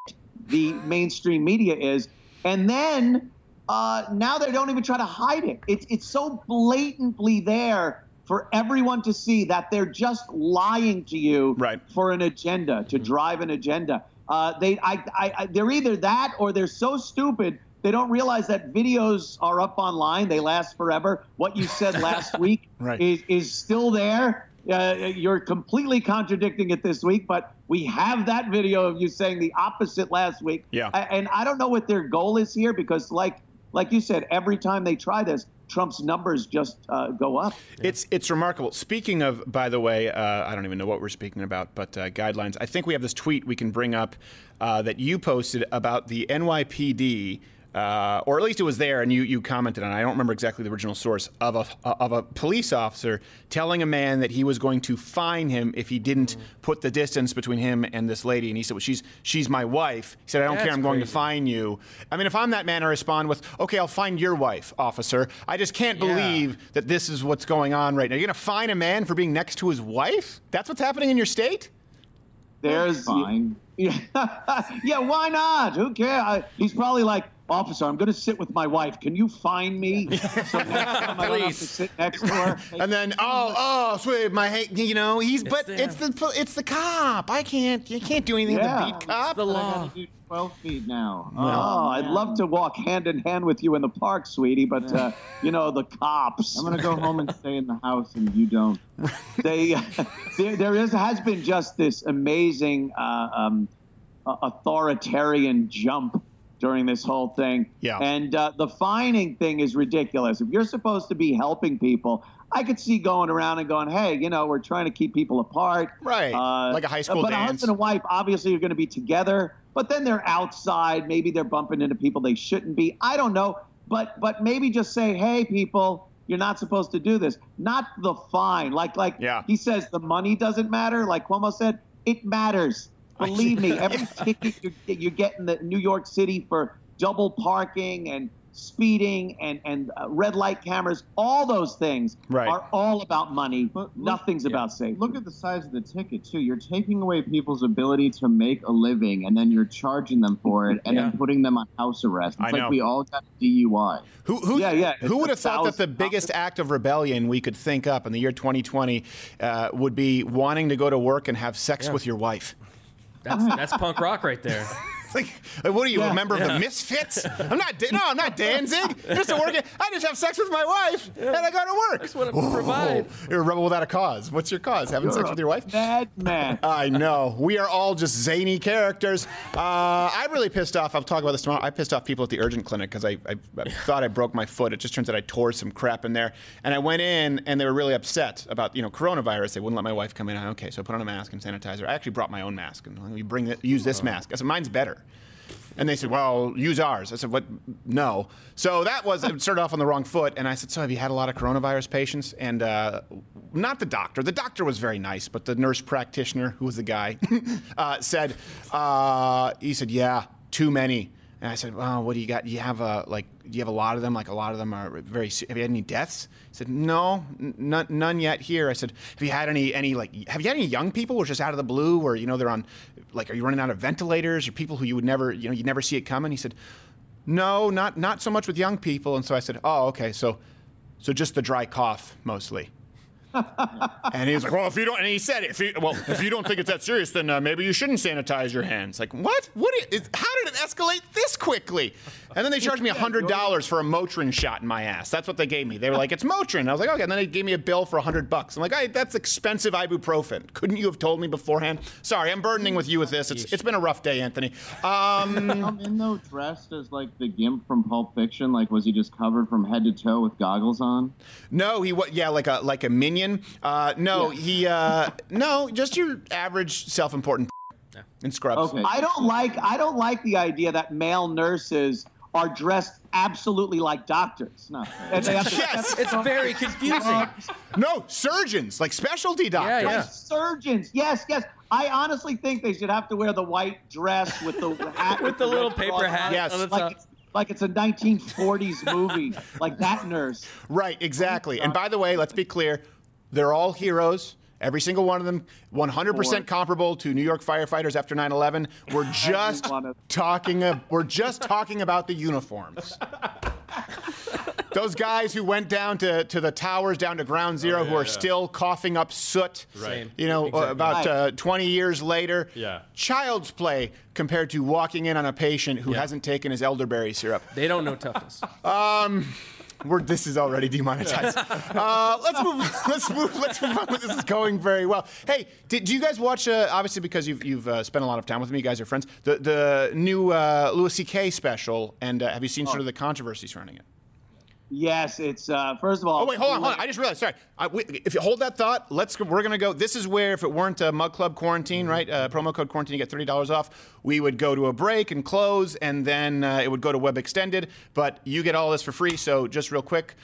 the mainstream media is, and then uh, now they don't even try to hide it. It's it's so blatantly there for everyone to see that they're just lying to you for an agenda to drive an agenda. Uh, they I, I, I they're either that or they're so stupid they don't realize that videos are up online. They last forever. What you said last week
Right.
is is still there. Uh, you're completely contradicting it this week, but we have that video of you saying the opposite last week.
Yeah.
And I don't know what their goal is here because, like, like you said, every time they try this, Trump's numbers just uh, go up.
It's it's remarkable. Speaking of, by the way, uh, I don't even know what we're speaking about, but uh, guidelines. I think we have this tweet we can bring up uh, that you posted about the NYPD. Uh, or at least it was there, and you, you commented on. it. I don't remember exactly the original source of a of a police officer telling a man that he was going to fine him if he didn't put the distance between him and this lady. And he said, "Well, she's she's my wife." He said, "I don't care. I'm going to
crazy.
fine you." I mean, if I'm that man, I respond with, "Okay, I'll fine your wife, officer." I just can't
Yeah.
believe that this is what's going on right now. You're going to fine a man for being next to his wife? That's what's happening in your state?
There's
fine.
Yeah, yeah. Why not? Who cares? I, he's probably like, officer, I'm going to sit with my wife. Can you find me? So next time I don't have to
Please.
sit next to her.
And then, oh, oh, sweet, my, ha- you know, he's, but
them.
it's the, it's the cop. I can't, you can't do anything
Yeah.
to beat cop.
the
I gotta do 12 feet now.
Oh, I'd love to walk hand in hand with you in the park, sweetie, but uh, you know the cops.
I'm gonna go home and stay in the house, and you don't.
they there, there is has been just this amazing uh, um, uh, authoritarian jump during this whole thing.
Yeah.
And uh, the fining thing is ridiculous. If you're supposed to be helping people, I could see going around and going, "Hey, you know, we're trying to keep people apart."
Right.
Uh,
Like a high school
but
dance.
a husband and wife obviously are going to be together, but then they're outside. Maybe they're bumping into people they shouldn't be. I don't know. But but maybe just say, "Hey, people." You're not supposed to do this. Not the fine. Like like
Yeah.
he says the money doesn't matter. Like Cuomo said, it matters. Believe me, every ticket you, you get in the New York City for double parking and speeding and and uh, red light cameras, all those things
Right.
are all about money. But Nothing's about safety.
Look at the size of the ticket too. You're taking away people's ability to make a living, and then you're charging them for it, and
Yeah.
then putting them on house arrest. It's
I
like
know.
we all got a DUI.
Who, who,
Yeah, yeah,
Who
it's
would have thought that the
thousand
biggest act of rebellion we could think up in the year 2020 uh, would be wanting to go to work and have sex
Yeah.
with your wife?
That's that's punk rock right there.
Like, like, what are you,
Yeah.
a member of
Yeah.
the Misfits? I'm not. No, I'm not Danzig. Just to work. I just have sex with my wife, and I go to work.
That's what I provide.
You're a rebel without a cause. What's your cause? Having sex
You're
with your wife?
Madman.
I know. We are all just zany characters. Uh, I'm really pissed off. I'll talk about this tomorrow. I pissed off people at the urgent clinic because I, I, I thought I broke my foot. It just turns out I tore some crap in there. And I went in and they were really upset about, you know, coronavirus. They wouldn't let my wife come in. I, okay, so I put on a mask and sanitizer. I actually brought my own mask. And you bring use this mask. I said, mine's better. And they said, well, use ours. I said, what? No. So that was, it started off on the wrong foot. And I said, so have you had a lot of coronavirus patients? And uh, not the doctor. The doctor was very nice, but the nurse practitioner, who was the guy, uh, said, uh, he said, yeah, too many. And I said, "Well, what do you got? Do you have a like? Do you have a lot of them? Like a lot of them are very. Have you had any deaths?" He said, "No, none, none yet here." I said, "Have you had any any like? Have you had any young people who are just out of the blue, where you know they're on, like, are you running out of ventilators or people who you would never, you know, you never see it coming?" He said, "No, not not so much with young people." And so I said, "Oh, okay, so, so just the dry cough mostly." And he was like, "Well, if you don't," and he said, "If you, well, if you don't think it's that serious, then uh, maybe you shouldn't sanitize your hands." Like, what? What? Is, how did it escalate this quickly? And then they charged me hundred dollars for a Motrin shot in my ass. That's what they gave me. They were like, "It's Motrin." I was like, "Okay." And then they gave me a bill for hundred bucks. I'm like, "Hey, that's expensive ibuprofen. Couldn't you have told me beforehand?" Sorry, I'm burdening with you with this. It's it's been a rough day, Anthony. Um,
Come in though dressed as like the Gimp from Pulp Fiction. Like, was he just covered from head to toe with goggles on?
No, he was yeah, like a like a minion. Uh, no, he uh, no, just your average self-important in scrubs.
I don't like I don't like the idea that male nurses are dressed absolutely like doctors. No. And they have to-
yes,
it's very confusing.
no, surgeons like specialty doctors.
Like surgeons. Yes, yes. I honestly think they should have to wear the white dress with the hat
With the
red
little paper hat
it,
Yes.
like it's, like it's a 1940s movie, like that nurse.
Right, exactly. And by the way, let's be clear, they're all heroes. Every single one of them, 100% comparable to New York firefighters after 9/11. We're just talking. ab- We're just talking about the uniforms. Those guys who went down to, to the towers, down to ground zero, who are
yeah.
still coughing up soot.
Right.
You know,
Exactly.
about uh, 20 years later.
Yeah.
Child's play compared to walking in on a patient who hasn't taken his elderberry syrup.
They don't know toughness.
Um, we're, this is already demonetized. Uh, let's move. Let's move. Let's move on. This is going very well. Hey, did, do you guys watch? Uh, obviously, because you've you've uh, spent a lot of time with me, you guys are friends. The the new uh, Louis C.K. special, and uh, have you seen sort of the controversy surrounding it?
Yes, it's uh, first of all.
Oh wait, hold on, hold on. I just realized. Sorry. I, we, if you hold that thought, let's. We're gonna go. This is where, if it weren't a Mug Club quarantine, right? Uh, promo code quarantine, you get thirty dollars off. We would go to a break and close, and then uh, it would go to Web Extended. But you get all this for free. So just real quick.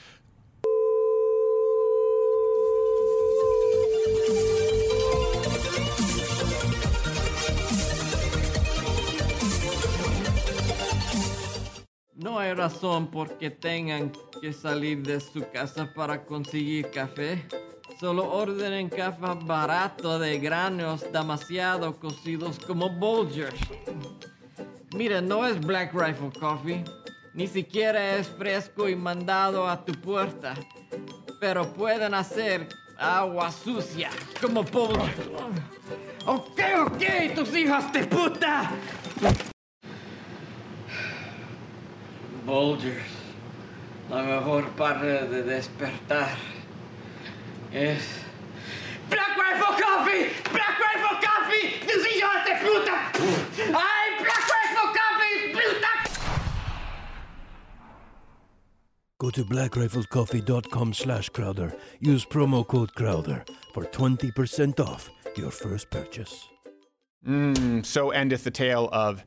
No hay razón por que tengan que salir de su casa para conseguir café. Solo ordenen café barato de granos demasiado cocidos como Bolgers. Mira, no es Black Rifle Coffee. Ni siquiera es fresco y mandado a tu puerta. Pero pueden hacer agua sucia como Bolgers. Ok, ok, tus hijas de puta. Bolgers, la mejor parte de despertar es Black Rifle Coffee! Black Rifle Coffee! ¡Tus hijos de puta! ¡Ay, Black Rifle Coffee! ¡Puta!
Go to blackriflecoffee.com slash Crowder. Use promo code Crowder for 20% off your first purchase.
Mm, so endeth the tale of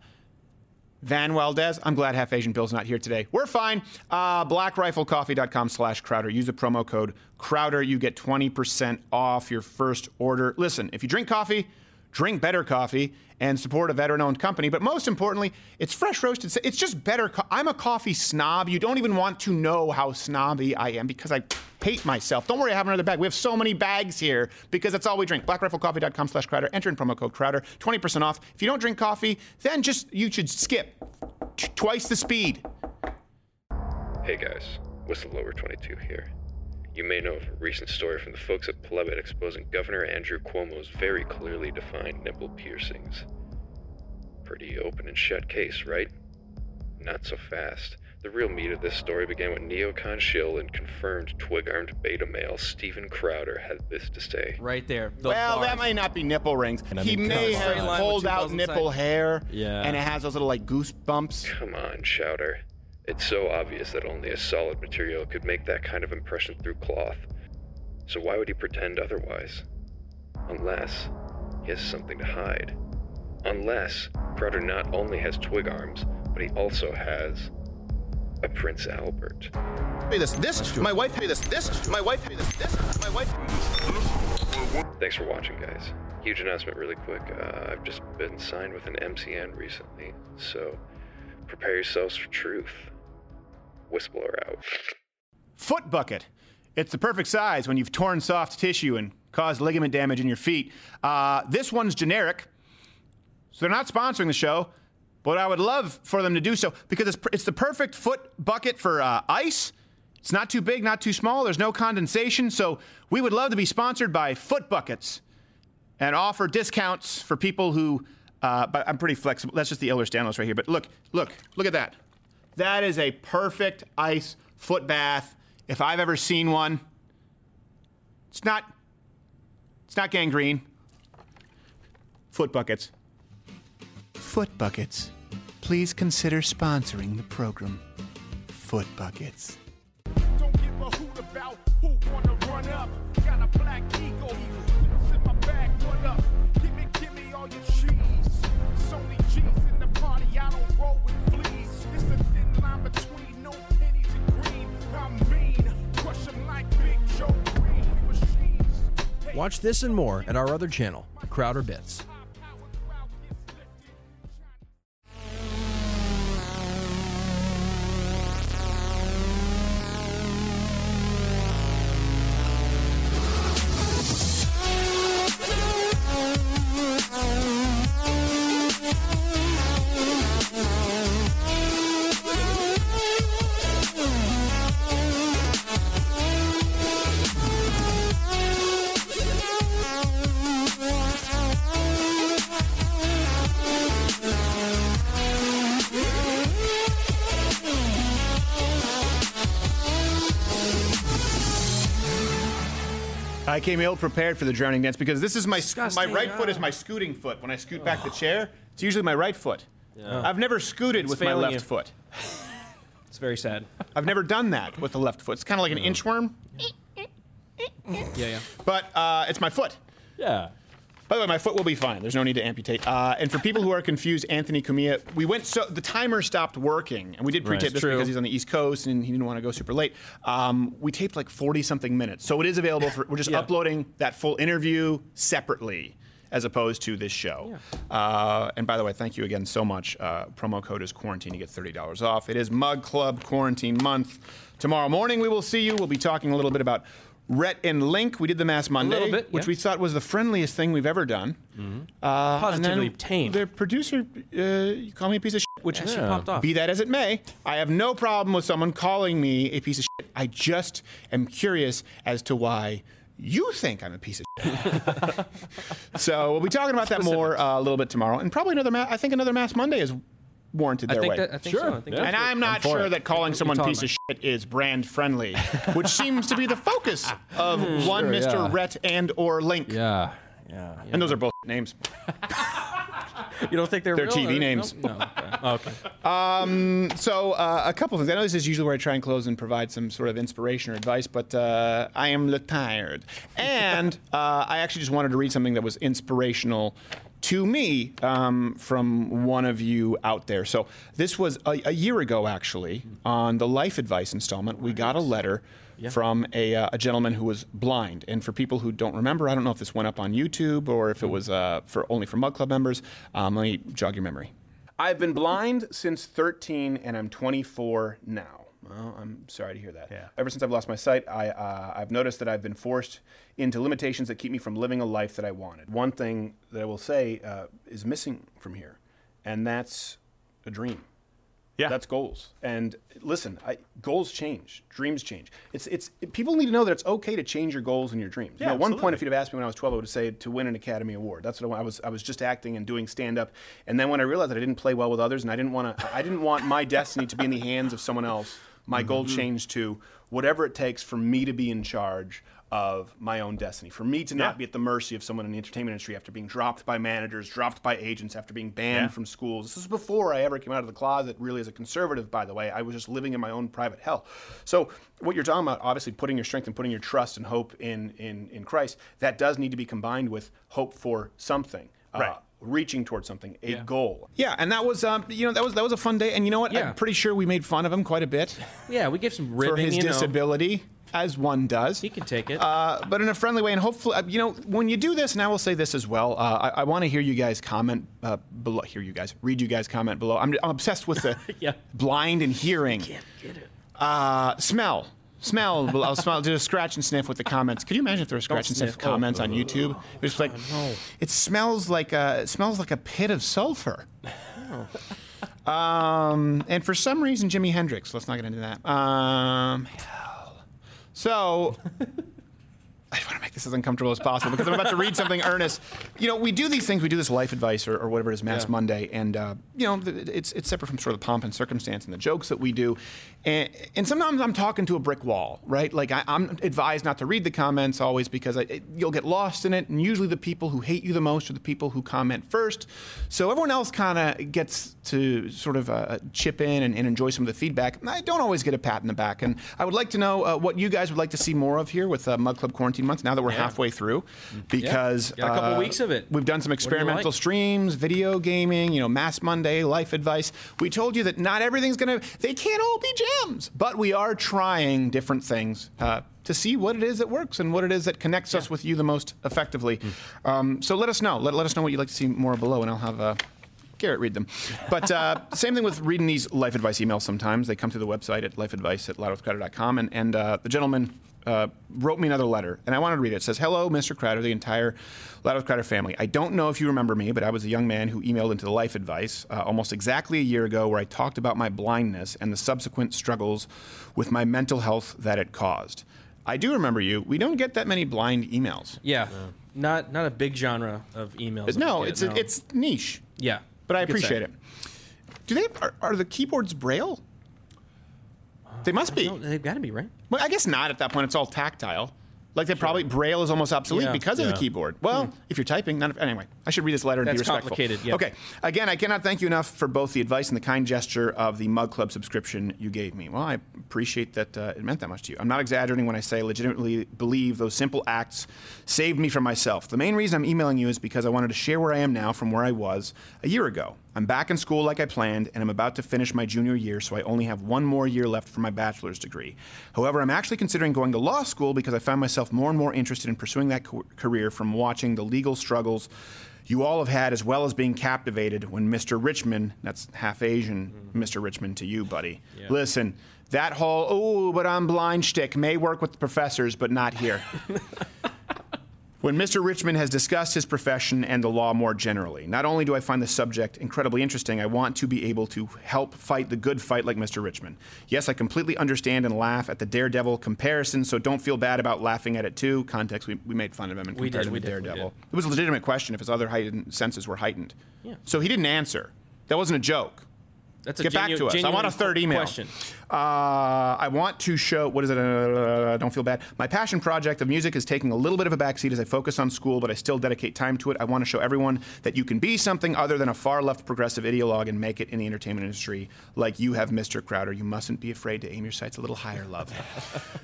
Juan Valdez. I'm glad Half Asian Bill's not here today. We're fine. Uh, blackriflecoffee.com slash Crowder. Use the promo code Crowder. You get 20% off your first order. Listen, if you drink coffee, drink better coffee and support a veteran owned company. But most importantly, it's fresh roasted. It's just better. Co- I'm a coffee snob. You don't even want to know how snobby I am because I hate myself. Don't worry, I have another bag. We have so many bags here because that's all we drink. BlackRifleCoffee.com slash Crowder. Enter in promo code Crowder. 20% off. If you don't drink coffee, then just, you should skip twice the speed.
Hey guys, Whistleblower 22 here. You may know of a recent story from the folks at Plebit exposing Governor Andrew Cuomo's very clearly defined nipple piercings. Pretty open and shut case, right? Not so fast. The real meat of this story began when neocon shill and confirmed twig armed beta male Steven Crowder had this to say.
Right there. the
well,
bars.
that might not be nipple rings.
And I
he
mean,
may have pulled out nipple
inside.
hair.
Yeah.
And it has those little like goose bumps.
Come on, Chowder. It's so obvious that only a solid material could make that kind of impression through cloth. So why would he pretend otherwise? Unless he has something to hide. Unless Crowder not only has twig arms, but he also has a Prince Albert.
Hey, this, this, my wife, hey, this, this, my wife, hey, this, this, my wife.
Thanks for watching, guys. Huge announcement, really quick. Uh, I've just been signed with an MCN recently, so Prepare yourselves for truth. Whistleblower out.
Foot bucket. It's the perfect size when you've torn soft tissue and caused ligament damage in your feet. Uh, this one's generic, so they're not sponsoring the show, but I would love for them to do so because it's, it's the perfect foot bucket for uh, ice. It's not too big, not too small. There's no condensation, so we would love to be sponsored by Foot Buckets and offer discounts for people who. Uh, but I'm pretty flexible. That's just the Ehlers Danlos right here. But look, look, look at that. That is a perfect ice foot bath if I've ever seen one. It's not. It's not gangrene. Foot buckets. Foot buckets. Please consider sponsoring the program. Foot buckets.
Watch this and more at our other channel, Crowder Bits.
I came ill prepared for the drowning dance because this is my my
Disgusting,
right foot is my scooting foot. When I scoot back the chair, it's usually my right foot.
Yeah.
I've never scooted
It's
with my left
you.
foot.
It's very sad.
I've never done that with the left foot. It's kind of like an inchworm,
Yeah, yeah.
but uh, it's my foot.
Yeah.
By the way, my foot will be fine. There's no need to amputate. Uh, and for people who are confused, Anthony Cumia, we went so the timer stopped working, and we did
Right.
pre-tape this
True.
because he's on the East Coast and he didn't want to go super late. Um, we taped like 40 something minutes, so it is available for. We're just
Yeah.
uploading that full interview separately. As opposed to this show. Uh, and by the way, thank you again so much. Uh, promo code is quarantine. You get $30 off. It is Mug Club Quarantine Month. Tomorrow morning, we will see you. We'll be talking a little bit about Rhett and Link. We did the Mass Monday,
bit,
which
yeah.
we thought was the friendliest thing we've ever done. Uh,
Positively tame.
The producer, uh, you call me a piece of shit, which
Yeah, she popped off.
be that as it may, I have no problem with someone calling me a piece of shit. I just am curious as to why you think I'm a piece of shit. so we'll be talking about that more uh, a little bit tomorrow, and probably another. Ma- I think another Mass Monday is warranted
I
their
think
way.
that- I think so. I think
and
that's what-
I'm not
I'm
sure
it.
that calling someone
You're
piece of shit is brand friendly, which seems to be the focus of one
Sure,
Mr.
yeah.
Rhett and or Link.
Yeah, yeah.
And those are both names.
You don't think they're
They're
real?
TV
Or-
names.
No. no. Okay. Oh, okay.
Um, so uh, a couple things. I know this is usually where I try and close and provide some sort of inspiration or advice, but uh, I am tired, and uh, I actually just wanted to read something that was inspirational to me um, from one of you out there. So this was a, a year ago, actually, on the life advice installment. We got a letter. From a, uh, a gentleman who was blind, and for people who don't remember, I don't know if this went up on YouTube or if it was uh, for only for Mug Club members. Um, let me jog your memory. I've been blind since 13, and I'm 24 now. Well, I'm sorry to hear that. Yeah. Ever since I've lost my sight, I, uh, I've noticed that I've been forced into limitations that keep me from living a life that I wanted. One thing that I will say uh, is missing from here, and that's a dream. Yeah, that's goals. And listen, I, goals change, dreams change. It's it's people need to know that it's okay to change your goals and your dreams.
Yeah,
you know, at one point, if you'd have asked me when I was 12, I would say to win an Academy Award. That's what I, I was. I was just acting and doing stand up. And then when I realized that I didn't play well with others, and I didn't want to, I didn't want my destiny to be in the hands of someone else. My goal
Mhm.
changed to whatever it takes for me to be in charge of my own destiny. For me to not
Yeah.
be at the mercy of someone in the entertainment industry after being dropped by managers, dropped by agents, after being banned
Yeah.
from schools. This was before I ever came out of the closet, really, as a conservative, by the way. I was just living in my own private hell. So, what you're talking about, obviously, putting your strength and putting your trust and hope in, in, in Christ, that does need to be combined with hope for something. Uh,
Right.
Reaching towards something, a
Yeah.
goal. Yeah, and that was um, you know that was that was a fun day. And you know what?
Yeah.
I'm pretty sure we made fun of him quite a bit
Yeah, we gave some ribbing for
his
you know.
disability, as one does.
He can take it.
Uh, but in a friendly way. And hopefully, uh, you know, when you do this, and I will say this as well, uh, I, I want to hear you guys comment uh, below. Hear you guys, read you guys comment below. I'm, I'm obsessed with the
Yeah.
blind and hearing.
Can't get it.
Uh, smell. Smell. I'll smell. Did a scratch and sniff with the comments. Could you imagine if there were scratch and sniff
sniff. Oh.
comments on YouTube? It was like, it smells like a, it smells like a pit of sulfur. Um, and for some reason, Jimi Hendrix. Let's not get into that. Um, hell. So. I want to make this as uncomfortable as possible because I'm about to read something earnest. You know, we do these things. We do this life advice or, or whatever it is, Mass
Yeah.
Monday, and uh, you know, it's it's separate from sort of the pomp and circumstance and the jokes that we do. And, and sometimes I'm talking to a brick wall, right? Like I, I'm advised not to read the comments always because I, it, you'll get lost in it. And usually, the people who hate you the most are the people who comment first. So everyone else kind of gets to sort of uh, chip in and, and enjoy some of the feedback. I don't always get a pat in the back, and I would like to know uh, what you guys would like to see more of here with uh, Mug Club Quarantine Month. Now that we're
Yeah.
halfway through, because
Got a couple
uh,
weeks of it.
We've done some experimental
like?
streams, video gaming, you know, Mass Monday, life advice. We told you that not everything's gonna, they can't all be but we are trying different things. Uh, to see what it is that works and what it is that connects us with you the most effectively.
Hmm.
Um, so let us know. Let, let us know what you'd like to see more below, and I'll have uh, Garrett read them. But uh, same thing with reading these life advice emails sometimes. They come through the website at lifeadvice at. And, and uh, the gentleman uh, wrote me another letter, and I wanted to read it. It says, Hello, Mr. Crowder, the entire Loud with Crowder family. I don't know if you remember me, but I was a young man who emailed into the life advice uh, almost exactly a year ago where I talked about my blindness and the subsequent struggles with my mental health that it caused. I do remember you. We don't get that many blind emails.
Yeah. Not not a big genre of emails.
No,
we get,
it's a, it's niche.
yeah.
But I
You say.
appreciate it. Do they are, are the keyboards braille? They must be.
They've got to be right.
Well, I guess not at that point. It's all tactile. Like they probably braille is almost obsolete
Yeah.
because of the
Yeah.
keyboard. Well, if you're typing, none of, anyway. I should read this letter and be
That's
respectful.
complicated, yeah.
Okay. Again, I cannot thank you enough for both the advice and the kind gesture of the Mug Club subscription you gave me. Well, I appreciate that uh, it meant that much to you. I'm not exaggerating when I say I legitimately believe those simple acts saved me from myself. The main reason I'm emailing you is because I wanted to share where I am now from where I was a year ago. I'm back in school like I planned, and I'm about to finish my junior year, so I only have one more year left for my bachelor's degree. However, I'm actually considering going to law school because I find myself more and more interested in pursuing that co- career from watching the legal struggles you all have had, as well as being captivated when Mr. Richmond, that's half Asian mm-hmm. Mr. Richmond to you, buddy. Listen, that whole, oh, but I'm blind shtick may work with the professors, but not here. When Mr. Richmond has discussed his profession and the law more generally, not only do I find the subject incredibly interesting, I want to be able to help fight the good fight like Mr. Richmond. Yes, I completely understand and laugh at the Daredevil comparison, so don't feel bad about laughing at it too. Context, we, we made fun of him and
We
compared
did,
him
we
to Daredevil.
did.
It was a legitimate question if his other heightened senses were heightened.
Yeah.
So he didn't answer. That wasn't a joke.
That's a
Get back to us. I want a third email.
question.
Uh, I want to show. What is it? Uh, don't feel bad. My passion project of music is taking a little bit of a backseat as I focus on school, but I still dedicate time to it. I want to show everyone that you can be something other than a far left progressive ideologue and make it in the entertainment industry like you have, Mr. Crowder. You mustn't be afraid to aim your sights a little higher, love.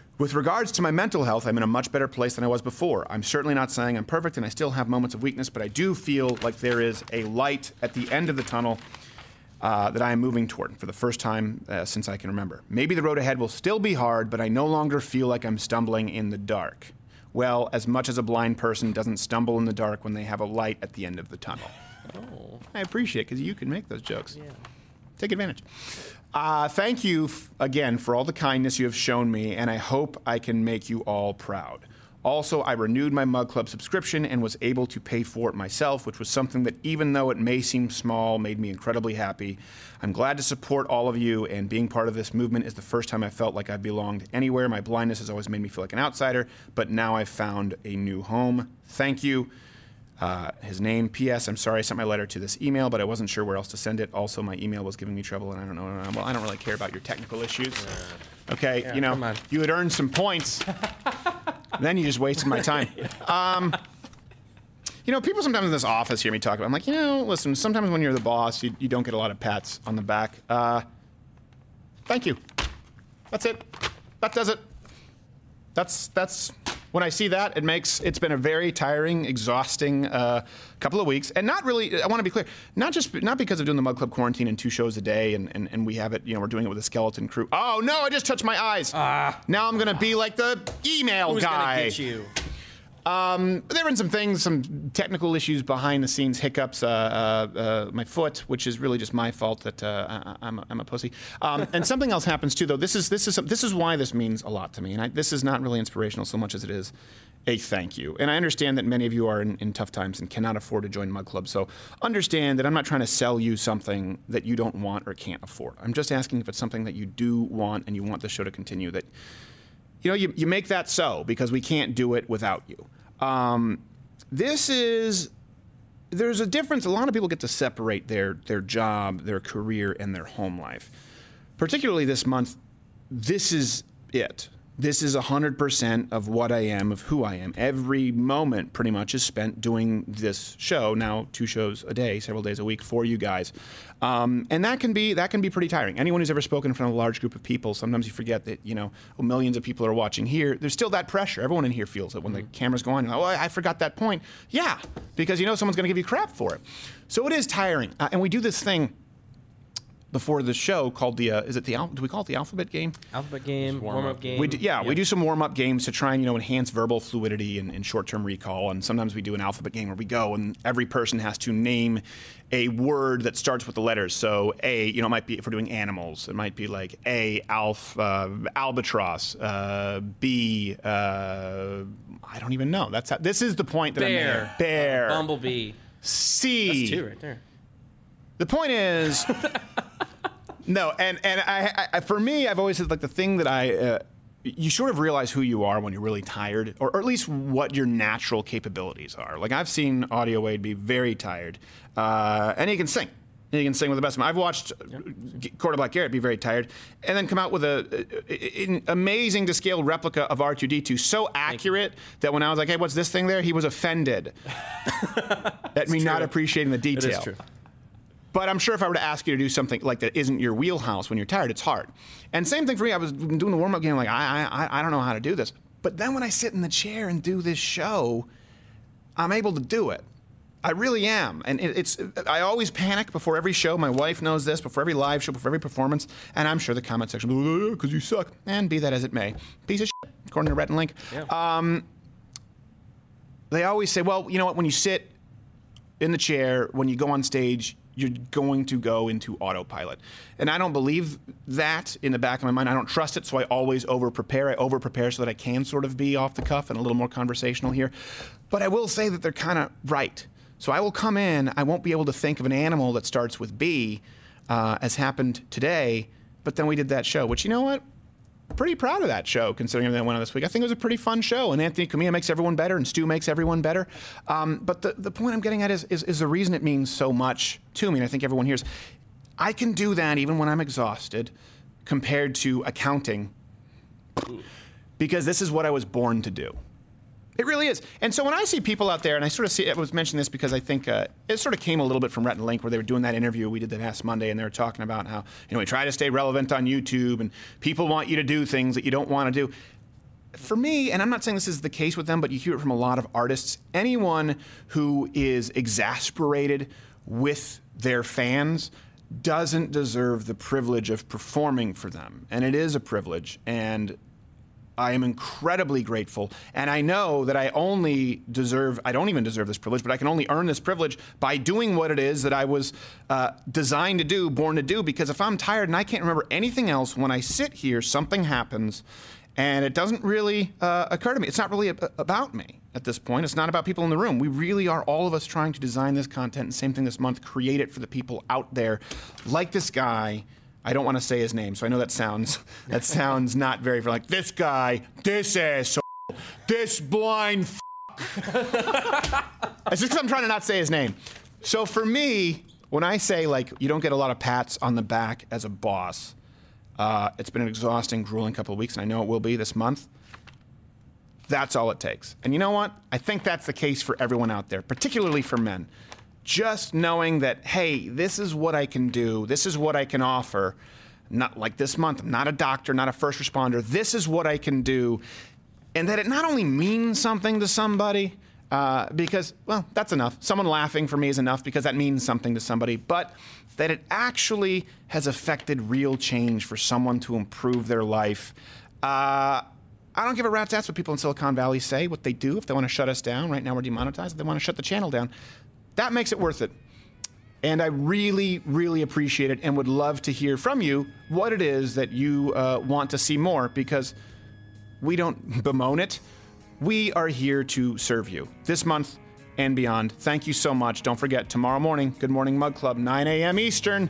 With regards to my mental health, I'm in a much better place than I was before. I'm certainly not saying I'm perfect and I still have moments of weakness, but I do feel like there is a light at the end of the tunnel uh, that I am moving toward for the first time uh, since I can remember. Maybe the road ahead will still be hard, but I no longer feel like I'm stumbling in the dark. Well, as much as a blind person doesn't stumble in the dark when they have a light at the end of the tunnel.
Oh.
I appreciate it because you can make those jokes. Take advantage. Uh, thank you f- again for all the kindness you have shown me, and I hope I can make you all proud. Also, I renewed my Mug Club subscription and was able to pay for it myself, which was something that, even though it may seem small, made me incredibly happy. I'm glad to support all of you, and being part of this movement is the first time I felt like I belonged anywhere. My blindness has always made me feel like an outsider, but now I've found a new home. Thank you. Uh, his name, P.S. I'm sorry I sent my letter to this email, but I wasn't sure where else to send it. Also, my email was giving me trouble, and I don't know. Well, I don't really care about your technical issues. Okay,
Yeah,
you know, you had earned some points. then you just wasted my time. Um, you know, people sometimes in this office hear me talk about. I'm like, you know, listen. Sometimes when you're the boss, you, you don't get a lot of pats on the back. Uh, thank you. That's it. That does it. That's that's when I see that, it makes it's been a very tiring, exhausting uh, couple of weeks, and not really. I want to be clear, not just not because of doing the Mug Club quarantine and two shows a day, and, and, and we have it. You know, we're doing it with a skeleton crew. Oh no! I just touched my eyes. Ah. Now I'm gonna be like the email
Who's
guy.
gonna get you?
Um, there have been some things, some technical issues behind the scenes, hiccups. Uh, uh, uh, my foot, which is really just my fault that uh, I, I'm, a, I'm a pussy. Um, and something else happens too, though. This is this is this is why this means a lot to me, and I, this is not really inspirational so much as it is a thank you. And I understand that many of you are in, in tough times and cannot afford to join Mug Club. So understand that I'm not trying to sell you something that you don't want or can't afford. I'm just asking if it's something that you do want and you want the show to continue. That you know, you, you make that so because we can't do it without you. Um, this is there's a difference. A lot of people get to separate their their job, their career, and their home life. Particularly this month, this is it. This is 100% of what I am, of who I am. Every moment pretty much is spent doing this show. Now, two shows a day, several days a week for you guys. Um, and that can be that can be pretty tiring. Anyone who's ever spoken in front of a large group of people, sometimes you forget that you know millions of people are watching here. There's still that pressure. Everyone in here feels it when the cameras go on. Oh, I forgot that point. Yeah, because you know someone's going to give you crap for it. So it is tiring. Uh, and we do this thing before the show called the uh, is it the al- do we call it the alphabet game?
Alphabet game, warm up game.
We do, yeah, we do some warm up games to try and you know enhance verbal fluidity and, and short term recall. And sometimes we do an alphabet game where we go and every person has to name a word that starts with the letters. So A, you know, it might be if we're doing animals, it might be like A, alf, uh, albatross, uh, B, uh, I don't even know. That's how, this is the point that
Bear.
I'm there. Bear,
Bumblebee.
C.
That's two right there.
The point is, no, and and I, I for me, I've always said like the thing that I. Uh, you sort of realize who you are when you're really tired, or, or at least what your natural capabilities are. Like I've seen Audio Wade be very tired, uh, and he can sing. He can sing with the best of them. I've watched G- Corda Black Garrett be very tired, and then come out with a, a- an amazing to scale replica of R2D2, so accurate that when I was like, "Hey, what's this thing there?" he was offended at me not appreciating the detail. But I'm sure if I were to ask you to do something like that isn't your wheelhouse when you're tired, it's hard. And same thing for me. I was doing the warm up game, like I, I, I don't know how to do this. But then when I sit in the chair and do this show, I'm able to do it. I really am, and it, it's. I always panic before every show. My wife knows this. Before every live show, before every performance, and I'm sure the comment section will because you suck. And be that as it may, piece of shit, according to Rhett and Link. Um, they always say, well, you know what? When you sit in the chair, when you go on stage, you're going to go into autopilot. And I don't believe that in the back of my mind. I don't trust it, so I always over prepare. I over prepare so that I can sort of be off the cuff and a little more conversational here. But I will say that they're kind of right. So I will come in, I won't be able to think of an animal that starts with B, uh, as happened today, but then we did that show, which you know what? Pretty proud of that show considering everything that went on this week. I think it was a pretty fun show, and Anthony Cumia makes everyone better, and Stu makes everyone better. Um, but the, the point I'm getting at is, is, is the reason it means so much to me, and I think everyone hears. I can do that even when I'm exhausted compared to accounting because this is what I was born to do. It really is. And so when I see people out there, and I sort of see, I was mentioning this because I think uh, it sort of came a little bit from Rhett and Link, where they were doing that interview we did that last Monday, and they were talking about how you know we try to stay relevant on YouTube, and people want you to do things that you don't want to do. For me, and I'm not saying this is the case with them, but you hear it from a lot of artists. Anyone who is exasperated with their fans doesn't deserve the privilege of performing for them, and it is a privilege. And I am incredibly grateful. And I know that I only deserve, I don't even deserve this privilege, but I can only earn this privilege by doing what it is that I was uh, designed to do, born to do. Because if I'm tired and I can't remember anything else, when I sit here, something happens and it doesn't really uh, occur to me. It's not really ab- about me at this point. It's not about people in the room. We really are all of us trying to design this content. And same thing this month, create it for the people out there, like this guy. I don't want to say his name, so I know that sounds that sounds not very like this guy, this asshole, this blind. It's just because I'm trying to not say his name. So for me, when I say like you don't get a lot of pats on the back as a boss, uh, it's been an exhausting, grueling couple of weeks, and I know it will be this month. That's all it takes. And you know what? I think that's the case for everyone out there, particularly for men. Just knowing that, hey, this is what I can do, this is what I can offer. Not like this month, I'm not a doctor, not a first responder. This is what I can do. and that it not only means something to somebody, uh, because, well, that's enough. Someone laughing for me is enough because that means something to somebody, but that it actually has affected real change for someone to improve their life. Uh, I don't give a rat's ass what people in Silicon Valley say, what they do, if they want to shut us down. Right now we're demonetized. If they want to shut the channel down, that makes it worth it. And I really, really appreciate it and would love to hear from you what it is that you uh, want to see more because we don't bemoan it. We are here to serve you this month and beyond. Thank you so much. Don't forget, tomorrow morning, Good Morning Mug Club, 9 a.m. Eastern.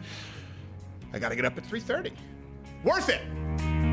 I got to get up at 3.30. Worth it!